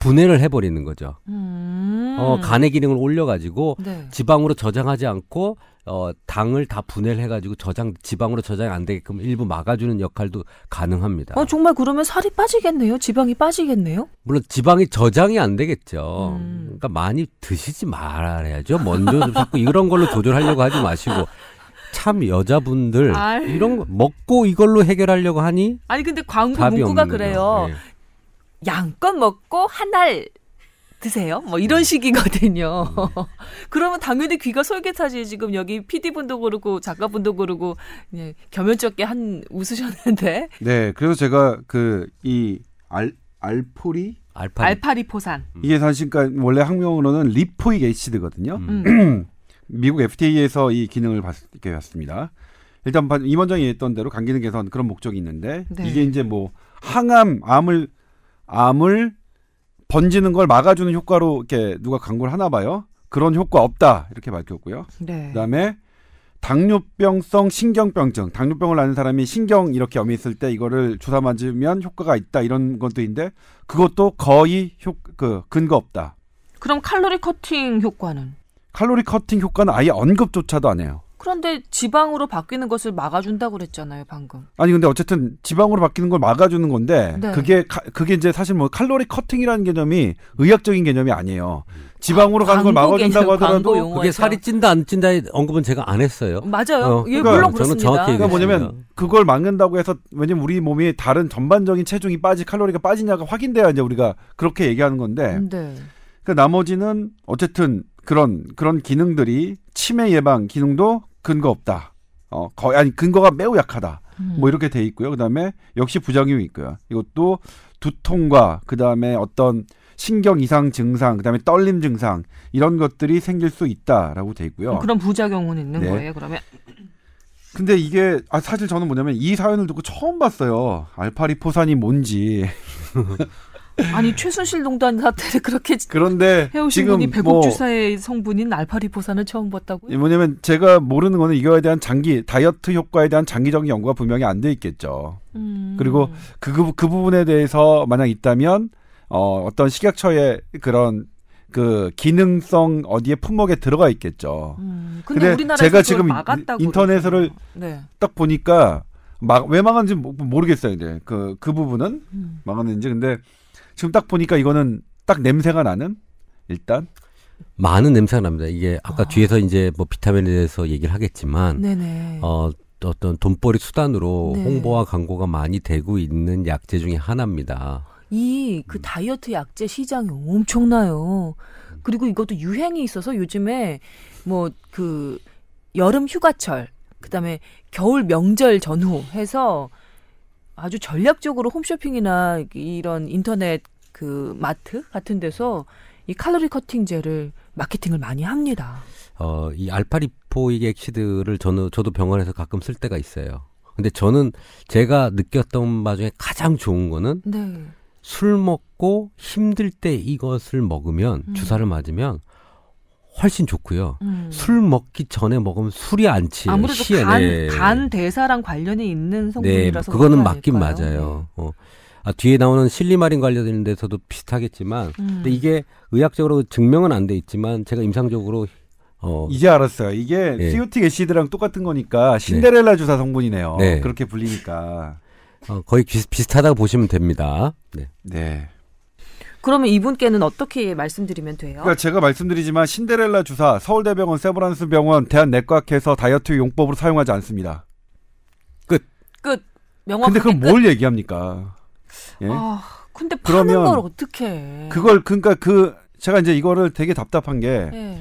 분해를 해버리는 거죠. 음. 어, 간의 기능을 올려가지고 네. 지방으로 저장하지 않고 어, 당을 다 분해를 해가지고 저장 지방으로 저장이 안 되게끔 일부 막아주는 역할도 가능합니다. 어, 정말 그러면 살이 빠지겠네요? 지방이 빠지겠네요? 물론 지방이 저장이 안 되겠죠. 음. 그러니까 많이 드시지 말아야죠. 먼저 자꾸 이런 걸로 조절하려고 하지 마시고 참 여자분들 아유. 이런 거 먹고 이걸로 해결하려고 하니 아니, 근데 광고 문구가 그래요. 예. 양껏 먹고 한 알 드세요. 뭐 이런 식이거든요. (laughs) 그러면 당연히 귀가 솔깃하지. 지금 여기 PD분도 그러고 작가분도 그러고 겸연쩍게 한 웃으셨는데 네, 그래서 제가 그 이 알 알포리 알파 알파리 포산. 이게 사실 그러니까 원래 학명으로는 리포익 애시드거든요. 음. 음. (clears throat) 미국 FDA에서 이 기능을 받게 왔습니다. 일단 바- 임원장이 했던 대로 간 기능 개선 그런 목적이 있는데 네. 이게 이제 뭐 항암 암을 암을 번지는 걸 막아주는 효과로 이렇게 누가 광고를 하나 봐요. 그런 효과 없다 이렇게 밝혔고요. 네. 그다음에 당뇨병성 신경병증, 당뇨병을 앓는 사람이 신경 이렇게 염이 있을 때 이거를 주사 맞으면 효과가 있다 이런 것도 있는데 그것도 거의 효, 그 근거 없다. 그럼 칼로리 커팅 효과는? 칼로리 커팅 효과는 아예 언급조차도 안 해요. 그런데 지방으로 바뀌는 것을 막아준다고 그랬잖아요, 방금. 아니 근데 어쨌든 지방으로 바뀌는 걸 막아주는 건데 네. 그게 카- 그게 이제 사실 뭐 칼로리 커팅이라는 개념이 의학적인 개념이 아니에요. 지방으로 가는 걸 막아준다고 하더라도. 그게 살이 찐다 안 찐다의 언급은 제가 안 했어요. 맞아요. 어, 예, 그러니까 물론 저는 그렇습니다. 정확히 그러니까 얘기했습니다. 뭐냐면 그걸 막는다고 해서 왜냐면 우리 몸이 다른 전반적인 체중이 빠지 칼로리가 빠지냐가 확인돼야 이제 우리가 그렇게 얘기하는 건데 네. 그 나머지는 어쨌든 그런 그런 기능들이 치매 예방 기능도 근거 없다. 어 거의 아니 근거가 매우 약하다. 음. 뭐 이렇게 돼 있고요. 그다음에 역시 부작용이 있고요. 이것도 두통과 그다음에 어떤 신경 이상 증상, 그다음에 떨림 증상 이런 것들이 생길 수 있다라고 돼 있고요. 그런 부작용은 있는 네. 거예요. 그러면 근데 이게 아 사실 저는 뭐냐면 이 사연을 듣고 처음 봤어요. 알파리포산이 뭔지. (laughs) 아니 최순실 농단 사태를 그렇게 그런데 해오신 분이 배복 뭐 주사의 성분인 알파리포산을 처음 봤다고요? 뭐냐면 제가 모르는 거는 이거에 대한 장기 다이어트 효과에 대한 장기적인 연구가 분명히 안 돼 있겠죠. 음. 그리고 그, 그, 그 부분에 대해서 만약 있다면 어, 어떤 식약처의 그런 그 기능성 어디에 품목에 들어가 있겠죠. 음. 근데, 근데 제가 지금 인터넷을. 네. 딱 보니까 막왜 망한지 모- 모르겠어요. 이제 그그 부분은 음. 망했는지 근데 지금 딱 보니까 이거는 딱 냄새가 나는 일단 많은 냄새가 납니다. 이게 아까 아. 뒤에서 이제 뭐 비타민에 대해서 얘기를 하겠지만 네네. 어 어떤 돈벌이 수단으로 네. 홍보와 광고가 많이 되고 있는 약재 중에 하나입니다. 이 그 다이어트 약재 시장이 엄청나요. 그리고 이것도 유행이 있어서 요즘에 뭐 그 여름 휴가철 그다음에 겨울 명절 전후 해서 아주 전략적으로 홈쇼핑이나 이런 인터넷 그 마트 같은 데서 이 칼로리 커팅제를 마케팅을 많이 합니다. 어, 이 알파리포익 액시드를 저는 저도 병원에서 가끔 쓸 때가 있어요. 근데 저는 제가 느꼈던 바 중에 가장 좋은 거는 네. 술 먹고 힘들 때 이것을 먹으면 음. 주사를 맞으면 훨씬 좋고요. 음. 술 먹기 전에 먹으면 술이 안 치요. 아무래도 시에. 간, 네. 간 대사랑 관련이 있는 네, 성분이라서 그거는 그런 거 맞긴 아닐까요? 맞아요. 어. 아, 뒤에 나오는 실리마린 관련된 데서도 비슷하겠지만, 네. 음. 근데 이게 의학적으로 증명은 안 돼 있지만, 제가 임상적으로, 어, 이제 알았어요. 이게 예. 시오틱 애시드랑 똑같은 거니까 신데렐라 주사 성분이네요. 네. 그렇게 불리니까. 어, 거의 비슷, 비슷하다고 보시면 됩니다. 네. 네. 그러면 이분께는 어떻게 말씀드리면 돼요? 그러니까 제가 말씀드리지만 신데렐라 주사 서울대병원 세브란스 병원 대한내과학회에서 다이어트 용법으로 사용하지 않습니다. 끝. 명확하게 근데 그럼 끝. 뭘 얘기합니까? 예? 아, 근데 파는 그러면 걸 어떻게? 그걸 그러니까 그 제가 이제 이거를 되게 답답한 게 예.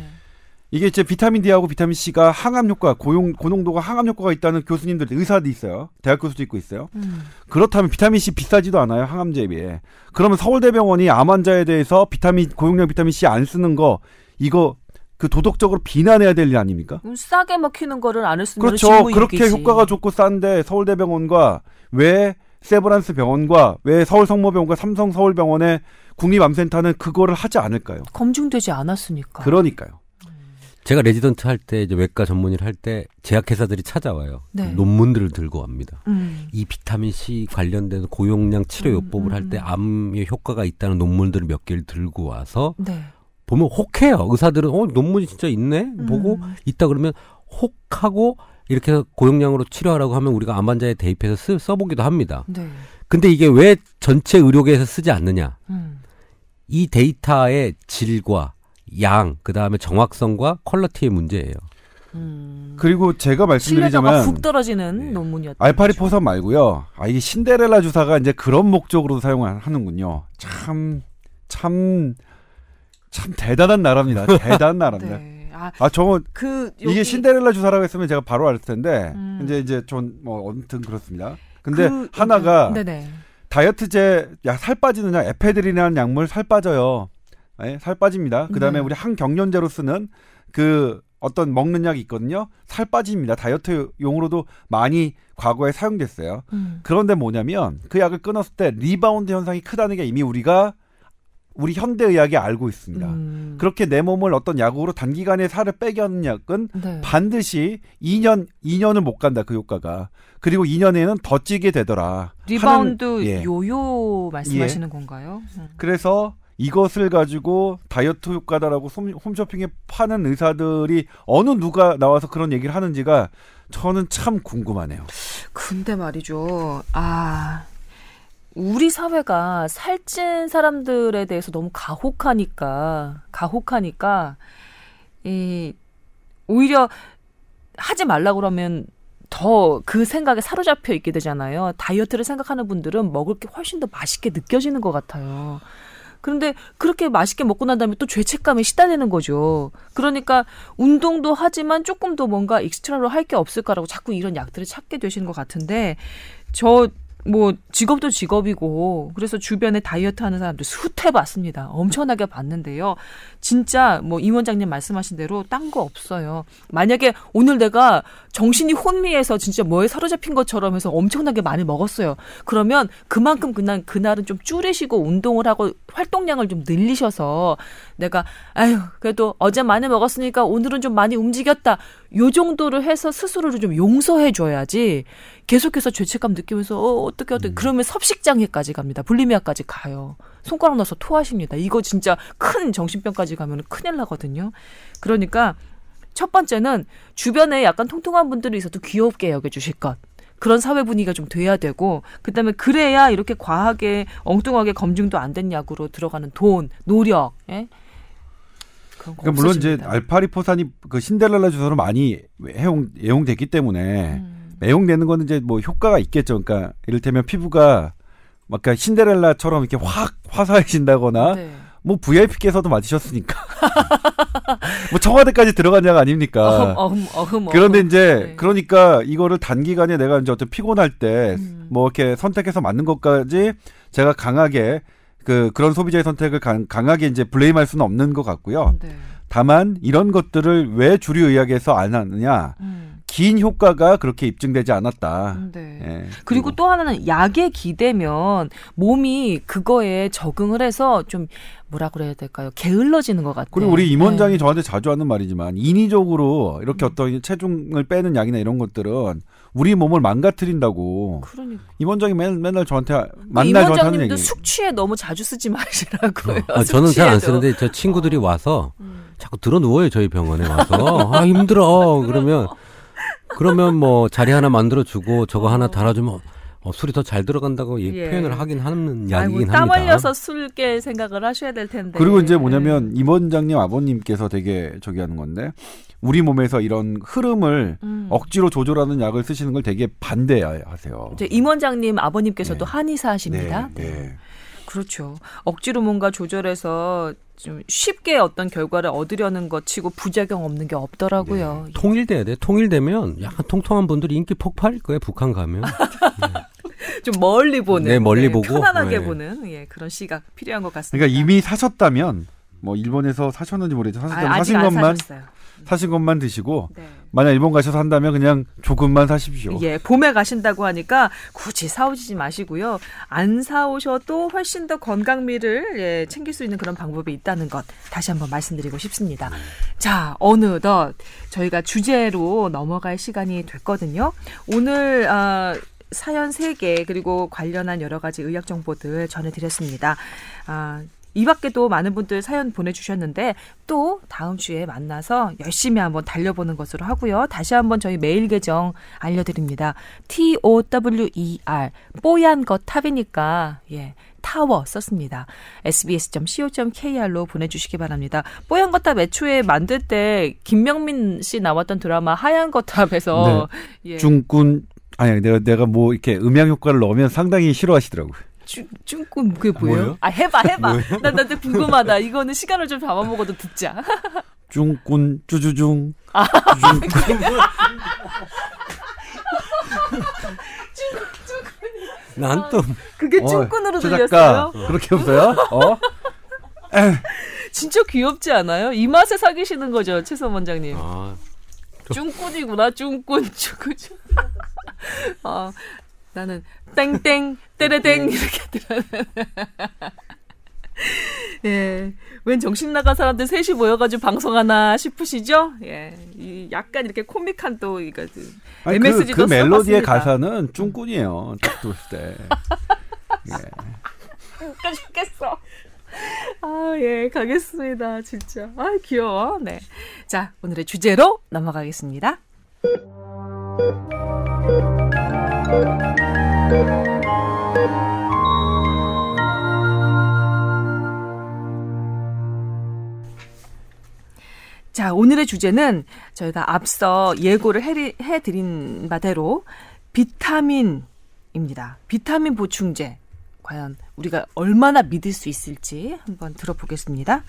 이게 이제 비타민 D하고 비타민 C가 항암 효과, 고용 고농도가 항암 효과가 있다는 교수님들, 의사도 있어요. 대학 교수도 있고 있어요. 음. 그렇다면 비타민 C 비싸지도 않아요. 항암제에 비해. 그러면 서울대병원이 암 환자에 대해서 비타민 고용량 비타민 C 안 쓰는 거 이거 그 도덕적으로 비난해야 될 일 아닙니까? 그럼 싸게 먹히는 거를 안 했으면 그렇죠. 그렇게 효과가 좋고 싼데 서울대병원과 왜 세브란스 병원과 왜 서울성모병원과 삼성서울병원의 국립암센터는 그거를 하지 않을까요? 검증되지 않았으니까. 그러니까요. 제가 레지던트 할 때, 이제 외과 전문의를 할 때, 제약회사들이 찾아와요. 네. 논문들을 들고 갑니다. 음. 이 비타민C 관련된 고용량 치료 음, 요법을 음, 할때 음. 암의 효과가 있다는 논문들을 몇 개를 들고 와서 네. 보면 혹해요. 의사들은 어 논문이 진짜 있네 보고 음. 있다 그러면 혹하고 이렇게 해서 고용량으로 치료하라고 하면 우리가 암 환자에 대입해서 쓰, 써보기도 합니다. 네. 근데 이게 왜 전체 의료계에서 쓰지 않느냐? 음. 이 데이터의 질과 양, 그 다음에 정확성과 퀄러티의 문제예요. 음. 그리고 제가 말씀드리자면 훅 떨어지는 네. 논문이었다. 알파리포산 말고요. 아 이게 신데렐라 주사가 이제 그런 목적으로 사용하는군요. 참 참, 참 대단한 나라입니다. (laughs) 대단한 나라입니다. 네. 아, 아, 저그 이게 여기 신데렐라 주사라고 했으면 제가 바로 알 텐데 음. 이제 이제 좀뭐 아무튼 그렇습니다. 근데 그- 하나가 네네. 다이어트제 야 살 빠지느냐 에페드린이라는 약물 살 빠져요. 예, 살 빠집니다. 그다음에 네. 우리 항경련제로 쓰는 그 어떤 먹는 약이 있거든요. 살 빠집니다. 다이어트 용으로도 많이 과거에 사용됐어요. 음. 그런데 뭐냐면 그 약을 끊었을 때 리바운드 현상이 크다는 게 이미 우리가 우리 현대 의학에 알고 있습니다. 음. 그렇게 내 몸을 어떤 약으로 단기간에 살을 빼게 하는 약은 네. 반드시 2년 2년을 못 간다 그 효과가. 그리고 2년에는 더 찌게 되더라. 리바운드 하는- 예. 요요 말씀하시는 건가요? 음. 그래서 이것을 가지고 다이어트 효과다라고 홈- 홈쇼핑에 파는 의사들이 어느 누가 나와서 그런 얘기를 하는지가 저는 참 궁금하네요. 근데 말이죠. 아, 우리 사회가 살찐 사람들에 대해서 너무 가혹하니까, 가혹하니까, 이, 오히려 하지 말라 그러면 더그 생각에 사로잡혀 있게 되잖아요. 다이어트를 생각하는 분들은 먹을 게 훨씬 더 맛있게 느껴지는 것 같아요. 그런데 그렇게 맛있게 먹고 난 다음에 또 죄책감에 시달리는 거죠. 그러니까 운동도 하지만 조금 더 뭔가 extra로 할 게 없을까라고 자꾸 이런 약들을 찾게 되시는 것 같은데 저뭐 직업도 직업이고 그래서 주변에 다이어트 하는 사람들 수태 봤습니다. 엄청나게 봤는데요. 진짜 뭐 임 원장님 말씀하신 대로 딴 거 없어요. 만약에 오늘 내가 정신이 혼미해서 진짜 뭐에 사로잡힌 것처럼 해서 엄청나게 많이 먹었어요. 그러면 그만큼 그날 그날은 좀 줄이시고 운동을 하고 활동량을 좀 늘리셔서 내가 아유 그래도 어제 많이 먹었으니까 오늘은 좀 많이 움직였다. 요 정도를 해서 스스로를 좀 용서해 줘야지 계속해서 죄책감 느끼면서 어 어떻게 어떻게 그러면 섭식장애까지 갑니다. 불리미아까지 가요. 손가락 넣어서 토하십니다. 이거 진짜 큰 정신병까지 가면 큰일 나거든요. 그러니까 첫 번째는 주변에 약간 통통한 분들이 있어도 귀엽게 여겨주실 것. 그런 사회 분위기가 좀 돼야 되고 그다음에 그래야 이렇게 과하게 엉뚱하게 검증도 안 된 약으로 들어가는 돈, 노력, 예? 그러니까 물론 이제. 알파리포산이 그 신데렐라 주사로 많이 애용 애용됐기 때문에 음. 애용되는 거는 이제 뭐 효과가 있겠죠. 그러니까 이를테면 피부가 막 그러니까 신데렐라처럼 이렇게 확 화사해진다거나 네. 뭐 VIP께서도 맞으셨으니까 (laughs) 뭐 청와대까지 들어간 약 아닙니까? 어흠 어흠 어흠. 그런데. 이제 네. 그러니까 이거를 단기간에 내가 이제 어떤 피곤할 때 음. 뭐 이렇게 선택해서 맞는 것까지 제가 강하게 그 그런 소비자의 선택을 강, 강하게 이제 블레임할 수는 없는 것 같고요. 네. 다만 이런 것들을 왜 주류 의학에서 안 하느냐? 음. 긴 효과가 그렇게 입증되지 않았다. 네. 예. 그리고 또 하나는 약에 기대면 몸이 그거에 적응을 해서 좀 뭐라 그래야 될까요? 게을러지는 것 같아요. 그리고 우리 임 네. 원장이 저한테 자주 하는 말이지만 인위적으로 이렇게 어떤 체중을 빼는 약이나 이런 것들은 우리 몸을 망가뜨린다고 그러니까 임 원장이 맨, 맨날 저한테 임 만날 저한테 하는 원장님도 얘기. 숙취에 너무 자주 쓰지 마시라고요. 아, 저는 잘 안. 쓰는데 저 친구들이 와서 음. 자꾸 들어 누워요 저희 병원에 와서 아 힘들어 (laughs) 그러면 그러면 뭐 자리 하나 만들어 주고 저거 하나 달아주면 어, 술이 더 잘 들어간다고 이 예. 표현을 하긴 하는 약이긴 땀 합니다. 흘려서 술게 생각을 하셔야 될 텐데. 그리고 이제 뭐냐면 임 원장님 아버님께서 되게 저기 하는 건데 우리 몸에서 이런 흐름을 음. 억지로 조절하는 약을 쓰시는 걸 되게 반대하세요. 이제 임 원장님 아버님께서도 네. 한의사십니다. 네, 네. 그렇죠. 억지로 뭔가 조절해서 좀 쉽게 어떤 결과를 얻으려는 것 치고 부작용 없는 게 없더라고요. 통일돼야 돼. 통일되면 약간 통통한 분들이 인기 폭발일 거예요. 북한 가면. (laughs) 좀 멀리 보는, 네, 멀리 보고. 편안하게 네. 보는 예, 그런 시각 필요한 것 같습니다. 그러니까 이미 사셨다면 뭐 일본에서 사셨는지 모르겠지만 아, 사셨다면 아직 사신 안 것만 사셨어요. 사신 것만 드시고 네. 만약 일본 가셔서 한다면 그냥 조금만 사십시오. 예, 봄에 가신다고 하니까 굳이 사오시지 마시고요. 안 사오셔도 훨씬 더 건강미를 예, 챙길 수 있는 그런 방법이 있다는 것 다시 한번 말씀드리고 싶습니다. 자, 어느덧 저희가 주제로 넘어갈 시간이 됐거든요. 오늘 아, 사연 3개 그리고 관련한 여러 가지 의학 정보들 전해드렸습니다. 아, 이 밖에도 많은 분들 사연 보내주셨는데 또 다음 주에 만나서 열심히 한번 달려보는 것으로 하고요. 다시 한번 저희 메일 계정 알려드립니다. T O W E R 뽀얀 것 탑이니까 예. 타워 썼습니다. sbs.co.kr로 보내주시기 바랍니다. 뽀얀 거탑 애초에 만들 때 김명민 씨 나왔던 드라마 하얀 거탑에서 예. 중군 아니 내가 내가 뭐 이렇게 음향 효과를 넣으면 상당히 싫어하시더라고요. 중, 중꾼 그게 뭐예요? 뭐예요? 아 해봐 해봐. 나 나한테 궁금하다. 이거는 시간을 좀 잡아먹어도 듣자. (laughs) 중군 쭈주중 아, 쭈중 (laughs) 난또 그게 어, 중꾼으로 최 들렸어요? 작가 그렇게 없어요? 어? (laughs) 진짜 귀엽지 않아요? 이 맛에 사귀시는 거죠, 최선 원장님. 아, 쭈꾼이구나, 쭈꾼, 쭈꾼. 아, 나는 땡땡, 때레땡 이렇게 들어요. (laughs) 예. 웬 정신 나간 사람들 셋이 모여가지고 방송하나 싶으시죠? 예. 이 약간 이렇게 코믹한 또, 이거, 그 아니, 그, MSG 그도 멜로디의. 가사는 쭝꾼이에요. 딱 들었을 때. 예. 웃겨 죽겠어. 아, 예, 가겠습니다. 진짜. 아, 귀여워. 네. 자, 오늘의 주제로 넘어가겠습니다. 자, 오늘의 주제는 저희가 앞서 예고를 해드린 바대로 비타민입니다. 비타민 보충제. 과연 우리가 얼마나 믿을 수 있을지 한번 들어보겠습니다.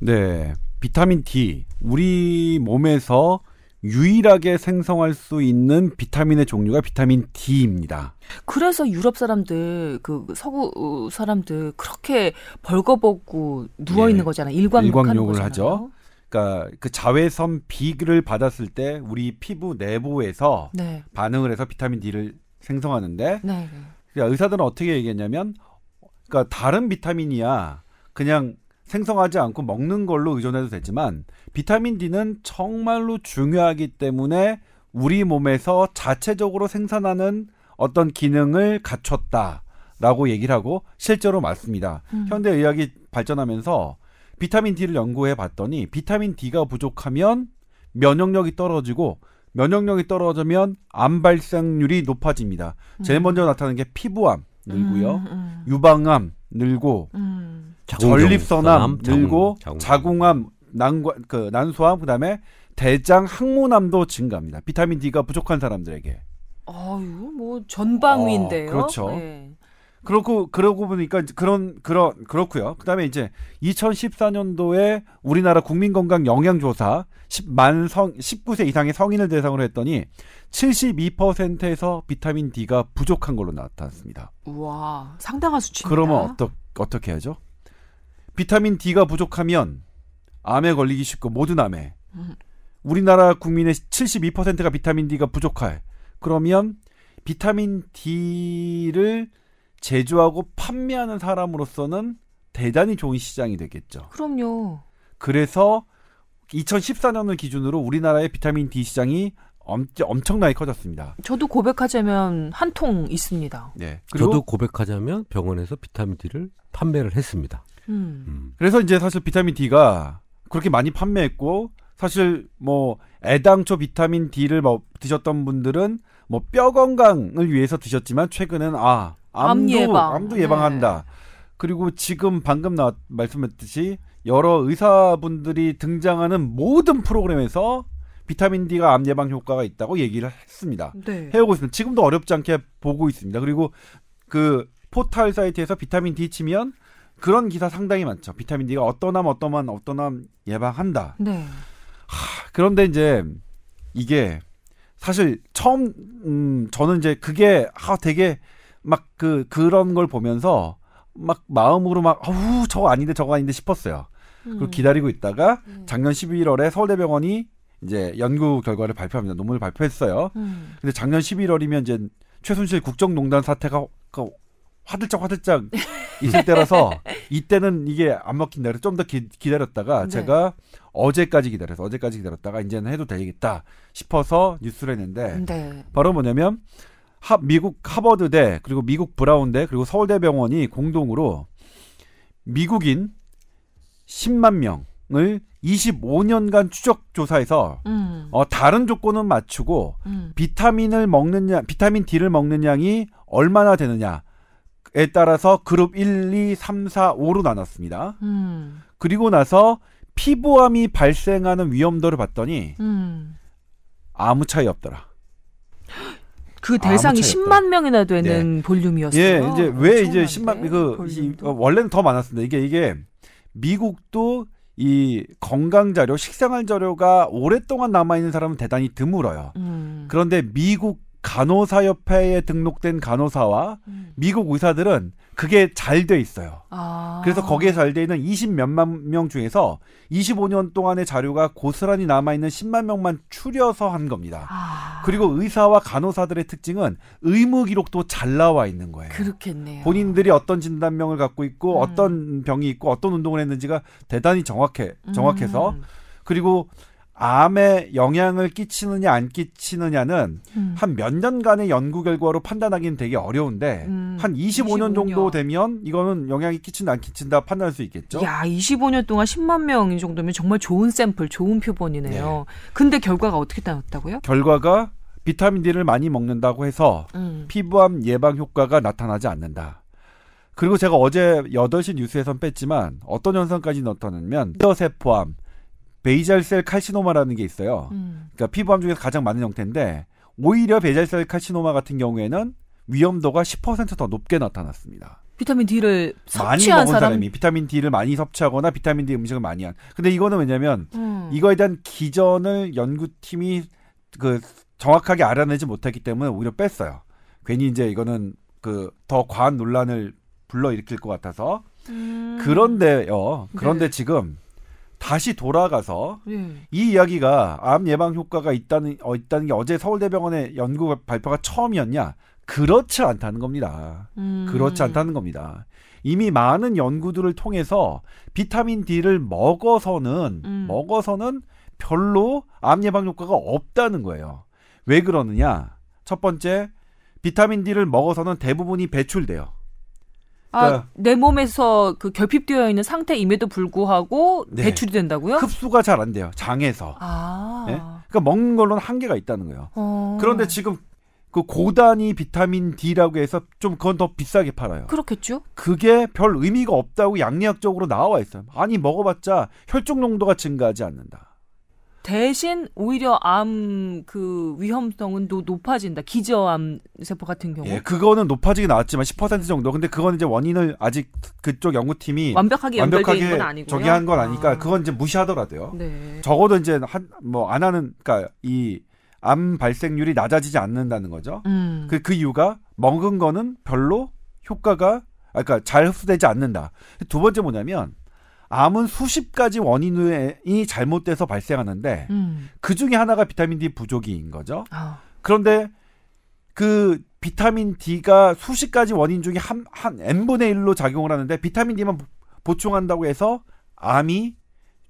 네. 비타민 D. 우리 몸에서 유일하게 생성할 수 있는 비타민의 종류가 비타민 D입니다. 그래서 유럽 사람들 그 서구 사람들 그렇게 벌거벗고 누워 있는 예. 거잖아요. 일광욕하는 일광욕을. 하죠. 그러니까 그 자외선 B를 받았을 때 우리 피부 내부에서 네. 반응을 해서 비타민 D를 생성하는데 네. 그러니까 의사들은 어떻게 얘기했냐면 그러니까 다른 비타민이야 그냥 생성하지 않고 먹는 걸로 의존해도 되지만 비타민 D는 정말로 중요하기 때문에 우리 몸에서 자체적으로 생산하는 어떤 기능을 갖췄다라고 얘기를 하고 실제로 맞습니다. 음. 현대 의학이 발전하면서 비타민 D를 연구해 봤더니 비타민 D가 부족하면 면역력이 떨어지고 면역력이 떨어지면 암 발생률이 높아집니다. 제일 먼저 나타나는 게 피부암 늘고요. 음, 음, 유방암 늘고 음. 전립선암 늘고 자궁. 자궁 암, 난과 그 난소암 그다음에 대장 항문암도 증가합니다. 비타민 D가 부족한 사람들에게. 아유, 뭐 전방위인데요. 어, 그렇죠. 네. 그렇고 그러고 보니까 그런 그런 그렇고요. 그다음에 이제 2014년도에 우리나라 국민건강 영양조사 10만 성 19세 이상의 성인을 대상으로 했더니 72%에서 비타민 D가 부족한 걸로 나타났습니다. 우와, 상당한 수치입니다. 그러면 어떠, 어떻게 하죠? 비타민 D가 부족하면 암에 걸리기 쉽고 모든 암에 음. 우리나라 국민의 72%가 비타민 D가 부족해. 그러면 비타민 D를 제조하고 판매하는 사람으로서는 대단히 좋은 시장이 되겠죠. 그럼요. 그래서 2014년을 기준으로 우리나라의 비타민 D 시장이 엄, 엄청나게 커졌습니다. 저도 고백하자면 한 통 있습니다. 네. 그리고 저도 고백하자면 병원에서 비타민 D를 판매를 했습니다. 음. 음. 그래서 이제 사실 비타민 D가 그렇게 많이 판매했고 사실 뭐 애당초 비타민 D를 뭐 드셨던 분들은 뭐 뼈 건강을 위해서 드셨지만 최근에는 아암 암도 예방. 암도 네. 예방한다. 그리고 지금 방금 나 말씀했듯이 여러 의사분들이 등장하는 모든 프로그램에서 비타민 D가 암 예방 효과가 있다고 얘기를 했습니다. 네. 해오고 있습니다. 지금도 어렵지 않게 보고 있습니다. 그리고 그 포털 사이트에서 비타민 D 치면 그런 기사 상당히 많죠. 비타민 D가 암 어떤 암 예방한다. 네. 그런데 이제 이게 사실 처음 음 저는 이제 그게 아 되게 막 그 그런 걸 보면서 막 마음으로 막 아우 저거 아닌데 저거 아닌데 싶었어요. 그리고 음. 기다리고 있다가 음. 작년 11월에 서울대병원이 이제 연구 결과를 발표합니다. 논문을 발표했어요. 음. 근데 작년 11월이면 이제 최순실 국정농단 사태가 그 화들짝 화들짝 (laughs) 있을 때라서 이때는 이게 안 먹힌다 그래서 좀 더 기다렸다가 네. 제가 어제까지 기다려서 어제까지 기다렸다가 이제는 해도 되겠다 싶어서 뉴스를 했는데 네. 바로 뭐냐면 하, 미국 하버드대 그리고 미국 브라운대 그리고 서울대병원이 공동으로 미국인 10만 명을 25년간 추적 조사해서 음. 어, 다른 조건은 맞추고 음. 비타민을 먹는 양, 비타민 D를 먹는 양이 얼마나 되느냐 에 따라서 그룹 1, 2, 3, 4, 5로 나눴습니다. 음. 그리고 나서 피부암이 발생하는 위험도를 봤더니 음. 아무 차이 없더라. 그 대상이 차이 10만 명이나 되는 볼륨이었어요. 예, 이제 왜 이제 엄청난데, 10만 그 이, 볼륨도. 어, 원래는 더 많았습니다. 이게 이게 미국도 이 건강 자료, 식생활 자료가 오랫동안 남아 있는 사람은 대단히 드물어요. 음. 그런데 미국 간호사협회에 등록된 간호사와 음. 미국 의사들은 그게 잘 돼 있어요. 아. 그래서 거기에 잘 돼 있는 20 몇만 명 중에서 25년 동안의 자료가 고스란히 남아 있는 10만 명만 추려서 한 겁니다. 아. 그리고 의사와 간호사들의 특징은 의무 기록도 잘 나와 있는 거예요. 그렇겠네요. 본인들이 어떤 진단명을 갖고 있고 음. 어떤 병이 있고 어떤 운동을 했는지가 대단히 정확해 정확해서 음. 그리고 암에 영향을 끼치느냐 안 끼치느냐는 음. 한몇 년간의 연구 결과로 판단하기는 되게 어려운데 음, 한 25년 25년. 정도 되면 이거는 영향이 끼친다 안 끼친다 판단할 수 있겠죠. 야, 25년 동안 10만 명 정도면 정말 좋은 샘플, 좋은 표본이네요. 근데 결과가 어떻게 나왔다고요? 결과가 비타민 D를 많이 먹는다고 해서 음. 피부암 예방 효과가 나타나지 않는다. 그리고 제가 어제 8시 뉴스에선 뺐지만 어떤 현상까지 나타나면 뼈세포암, 베이잘셀 칼시노마라는 게 있어요. 음. 그러니까 피부암 중에서 가장 많은 형태인데 오히려 베이잘셀 칼시노마 같은 경우에는 위험도가 10%더 높게 나타났습니다. 비타민 D를 많이 먹은 사람. 사람 이 비타민 D를 많이 섭취하거나 비타민 D 음식을 많이 한. 근데 이거는 왜냐면 음. 이거에 대한 기전을 연구팀이 그 정확하게 알아내지 못했기 때문에 오히려 뺐어요. 괜히 이제 이거는 그 더 과한 논란을 불러일으킬 것 같아서 음. 그런데요. 그런데 네. 지금 다시 돌아가서 예. 이 이야기가 암 예방 효과가 있다는 어, 있다는 게 어제 서울대병원의 연구 발표가 처음이었냐? 그렇지 않다는 겁니다. 음. 그렇지 않다는 겁니다. 이미 많은 연구들을 통해서 비타민 D를 먹어서는 음. 먹어서는 별로 암 예방 효과가 없다는 거예요. 왜 그러느냐? 첫 번째, 비타민 D를 먹어서는 대부분이 배출돼요. 아, 그러니까- 내 몸에서 그 결핍되어 있는 상태임에도 불구하고 네. 배출이 된다고요? 흡수가 잘 안 돼요. 장에서. 아. 예? 그러니까 먹는 걸로는 한계가 있다는 거예요. 어. 그런데 지금 그 고단위 비타민 D라고 해서 좀 그건 더 비싸게 팔아요. 그렇겠죠? 그게 별 의미가 없다고 양리학적으로 나와 있어요. 아니 먹어봤자 혈중 농도가 증가하지 않는다. 대신 오히려 암 그 위험성은 또 높아진다. 기저암 세포 같은 경우. 예, 그거는 높아지게 나왔지만 10% 정도. 근데 그건 이제 원인을 아직 그쪽 연구팀이 완벽하게 있는 건 완벽하게 아니고요. 저기 한건 아니까 아. 그건 이제 무시하더라도요. 네. 적어도 이제 한 뭐 안 하는 그러니까 이 암 발생률이 낮아지지 않는다는 거죠. 음. 그, 그 이유가 먹은 거는 별로 효과가, 아, 그러니까 잘 흡수되지 않는다. 두 번째 뭐냐면, 암은 수십 가지 원인이 잘못돼서 발생하는데, 음. 그 중에 하나가 비타민 D 부족인 거죠. 아. 그런데 그 비타민 D가 수십 가지 원인 중에 한, 한 n분의 1로 작용을 하는데, 비타민 D만 보- 보충한다고 해서 암이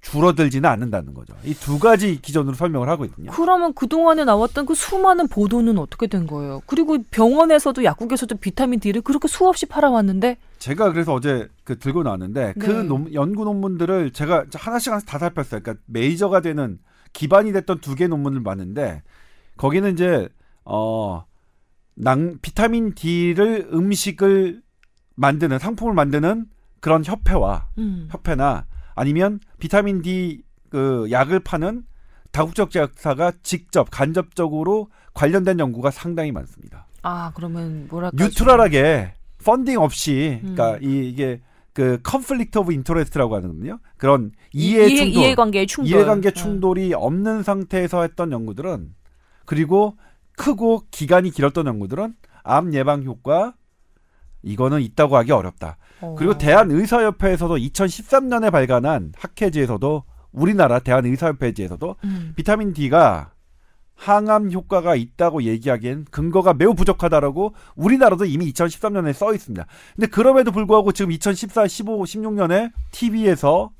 줄어들지는 않는다는 거죠. 이 두 가지 기준으로 설명을 하고 있거든요. 그러면 그동안에 나왔던 그 수많은 보도는 어떻게 된 거예요? 그리고 병원에서도 약국에서도 비타민 D를 그렇게 수없이 팔아왔는데 제가 그래서 어제 그 들고 나왔는데 그 네. 논- 연구 논문들을 제가 하나씩 하나씩 다 살폈어요. 그러니까 메이저가 되는 기반이 됐던 두 개 논문을 봤는데 거기는 이제 어 낭, 비타민 D를 음식을 만드는 상품을 만드는 그런 협회와 음. 협회나 아니면 비타민 D 그 약을 파는 다국적 제약사가 직접 간접적으로 관련된 연구가 상당히 많습니다. 아 그러면 뭐랄까 neutral하게 funding 없이 음. 그러니까 이, 이게 그 conflict of interest라고 하거든요. 그런 좀 이해 이해, 충돌, 이해관계의 충돌 이해관계 어. 충돌이 없는 상태에서 했던 연구들은 그리고 크고 기간이 길었던 연구들은 암 예방 효과 이거는 있다고 하기 어렵다. 어. 그리고 대한의사협회에서도 2013년에 발간한 학회지에서도 우리나라 대한의사협회지에서도 음. 비타민 D가 항암 효과가 있다고 얘기하기엔 근거가 매우 부족하다라고 우리나라도 이미 2013년에 써 있습니다. 근데 그럼에도 불구하고 지금 2014, 15, 16년에 TV에서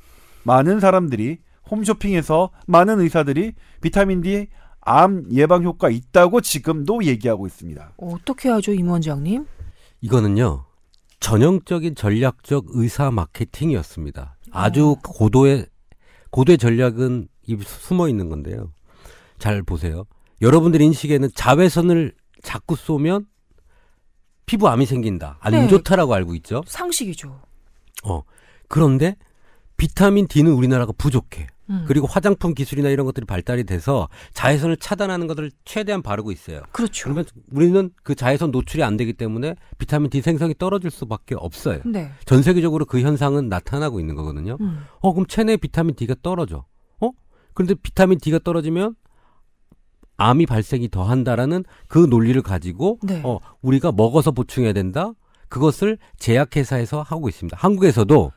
많은 사람들이 홈쇼핑에서 많은 의사들이 비타민 D 암 예방 효과 있다고 지금도 얘기하고 있습니다. 어떻게 하죠 임 원장님? 이거는요 전형적인 전략적 의사 마케팅이었습니다. 아주 어. 고도의 고도의 전략은 이 숨어 있는 건데요. 잘 보세요. 여러분들 인식에는 자외선을 자꾸 쏘면 피부암이 생긴다. 안 네. 좋다라고 알고 있죠. 상식이죠. 어. 그런데 비타민 D는 우리나라가 부족해. 음. 그리고 화장품 기술이나 이런 것들이 발달이 돼서 자외선을 차단하는 것들을 최대한 바르고 있어요. 그렇죠. 그러면 우리는 그 자외선 노출이 안 되기 때문에 비타민 D 생성이 떨어질 수밖에 없어요. 네. 전 세계적으로 그 현상은 나타나고 있는 거거든요. 음. 어, 그럼 체내 비타민 D가 떨어져. 어? 그런데 비타민 D가 떨어지면 암이 발생이 더 한다라는 그 논리를 가지고 네. 어, 우리가 먹어서 보충해야 된다. 그것을 제약회사에서 하고 있습니다. 한국에서도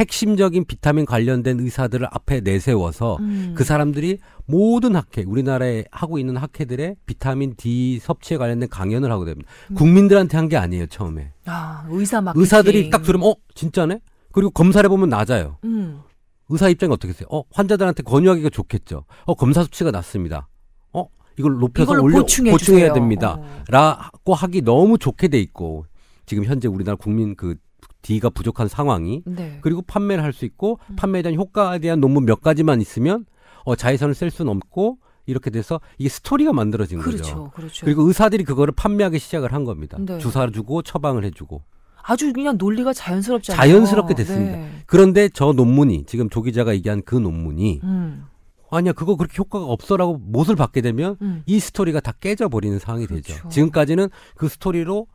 핵심적인 비타민 관련된 의사들을 앞에 내세워서 음. 그 사람들이 모든 학회, 우리나라에 하고 있는 학회들의 비타민 D 섭취에 관련된 강연을 하고 됩니다. 음. 국민들한테 한 게 아니에요, 처음에. 아 의사 마케팅. 의사들이 딱 들으면, 어, 진짜네? 그리고 검사를 해보면 낮아요. 음. 의사 입장이 어떻게 세요? 어, 환자들한테 권유하기가 좋겠죠. 어, 검사 수치가 낮습니다. 어, 이걸 높여서 올려, 보충해 보충해야. 됩니다. 어. 라고 하기 너무 좋게 돼 있고, 지금 현재 우리나라 국민 그 D가 부족한 상황이, 네. 그리고 판매를 할 수 있고, 음. 판매에 대한 효과에 대한 논문 몇 가지만 있으면, 어, 자외선을 셀 수는 없고, 이렇게 돼서 이게 스토리가 만들어진 거죠. 그렇죠. 그렇죠. 그리고 의사들이 그거를 판매하기 시작을 한 겁니다. 네. 주사를 주고 처방을 해주고. 아주 그냥 논리가 자연스럽잖아요. 자연스럽게 됐습니다. 네. 그런데 저 논문이, 지금 조 기자가 얘기한 그 논문이, 음. 아니야, 그거 그렇게 효과가 없어라고 못을 받게 되면 음. 이 스토리가 다 깨져버리는 상황이 되죠. 그렇죠. 지금까지는 그 스토리로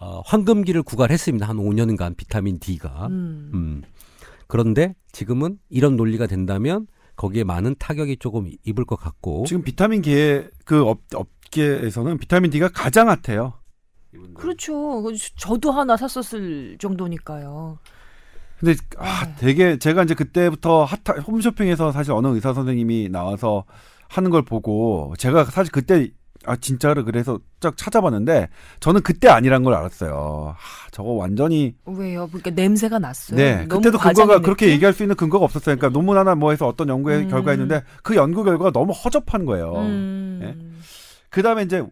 어, 황금기를 구가했습니다. 한 5년간 비타민 D가. 음. 음. 그런데 지금은 이런 논리가 된다면 거기에 많은 타격이 조금 입을 것 같고. 지금 비타민 계그 업, 업계에서는 비타민 D가 가장 핫해요. 그렇죠. 저도 하나 샀었을 정도니까요. 근데 아, 네. 되게 제가 이제 그때부터 핫 홈쇼핑에서 사실 어느 의사 선생님이 나와서 하는 걸 보고 제가 사실 그때 아 진짜로 그래서 쫙 찾아봤는데 저는 그때 아니란 걸 알았어요. 아, 저거 완전히 왜요? 그러니까 냄새가 났어요. 네 그때도 근거가 그렇게 느낌? 얘기할 수 있는 근거가 없었어요. 그러니까 논문 하나 뭐 해서 어떤 연구의 음. 결과였는데 그 연구 결과가 너무 허접한 거예요. 음. 예? 그 다음에 이제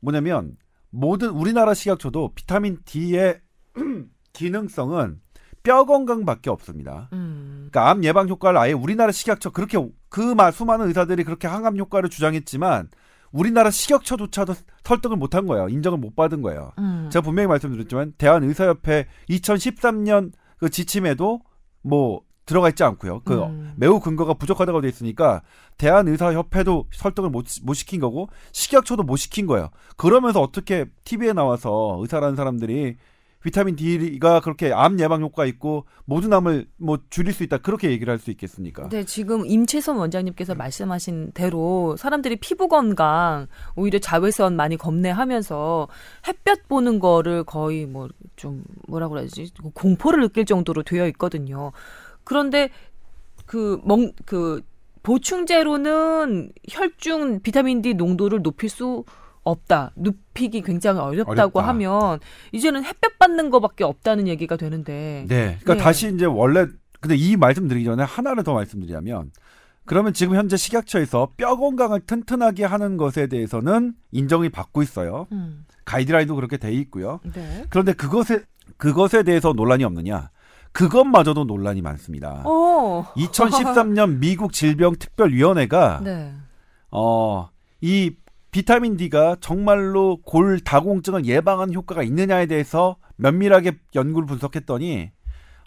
뭐냐면 모든 우리나라 식약처도 비타민 D의 (clears throat) 기능성은 뼈 건강밖에 없습니다. 음. 그러니까 암 예방 효과를 아예 우리나라 식약처 그렇게 그 마- 수많은 의사들이 그렇게 항암 효과를 주장했지만 우리나라 식약처조차도 설득을 못한 거예요. 인정을 못 받은 거예요. 음. 제가 분명히 말씀드렸지만 대한의사협회 2013년 그 지침에도 뭐 들어가 있지 않고요. 그 음. 매우 근거가 부족하다고 돼 있으니까 대한의사협회도 설득을 못, 못 시킨 거고 식약처도 못 시킨 거예요. 그러면서 어떻게 TV에 나와서 의사라는 사람들이 비타민 D가 그렇게 암 예방 효과 있고 모든 암을 뭐 줄일 수 있다 그렇게 얘기를 할 수 있겠습니까? 네, 지금 임채선 원장님께서 말씀하신 대로 사람들이 피부 건강, 오히려 자외선 많이 겁내하면서 햇볕 보는 거를 거의 뭐 좀 뭐라 그래야지 공포를 느낄 정도로 되어 있거든요. 그런데 그멍그 보충제로는 혈중 비타민 D 농도를 높일 수 없다. 눕히기 굉장히 어렵다고 어렵다. 하면 이제는 햇볕 받는 거밖에 없다는 얘기가 되는데. 네. 그러니까 네. 다시 이제 원래 근데 이 말씀 드리기 전에 하나를 더 말씀드리자면 그러면 지금 현재 식약처에서 뼈 건강을 튼튼하게 하는 것에 대해서는 인정이 받고 있어요. 음. 가이드라인도 그렇게 돼 있고요. 네. 그런데 그것에 그것에 대해서 논란이 없느냐? 그것마저도 논란이 많습니다. 어. (laughs) 2013년 미국 질병특별위원회가 네. 어, 이 비타민 D가 정말로 골 다공증을 예방하는 효과가 있느냐에 대해서 면밀하게 연구를 분석했더니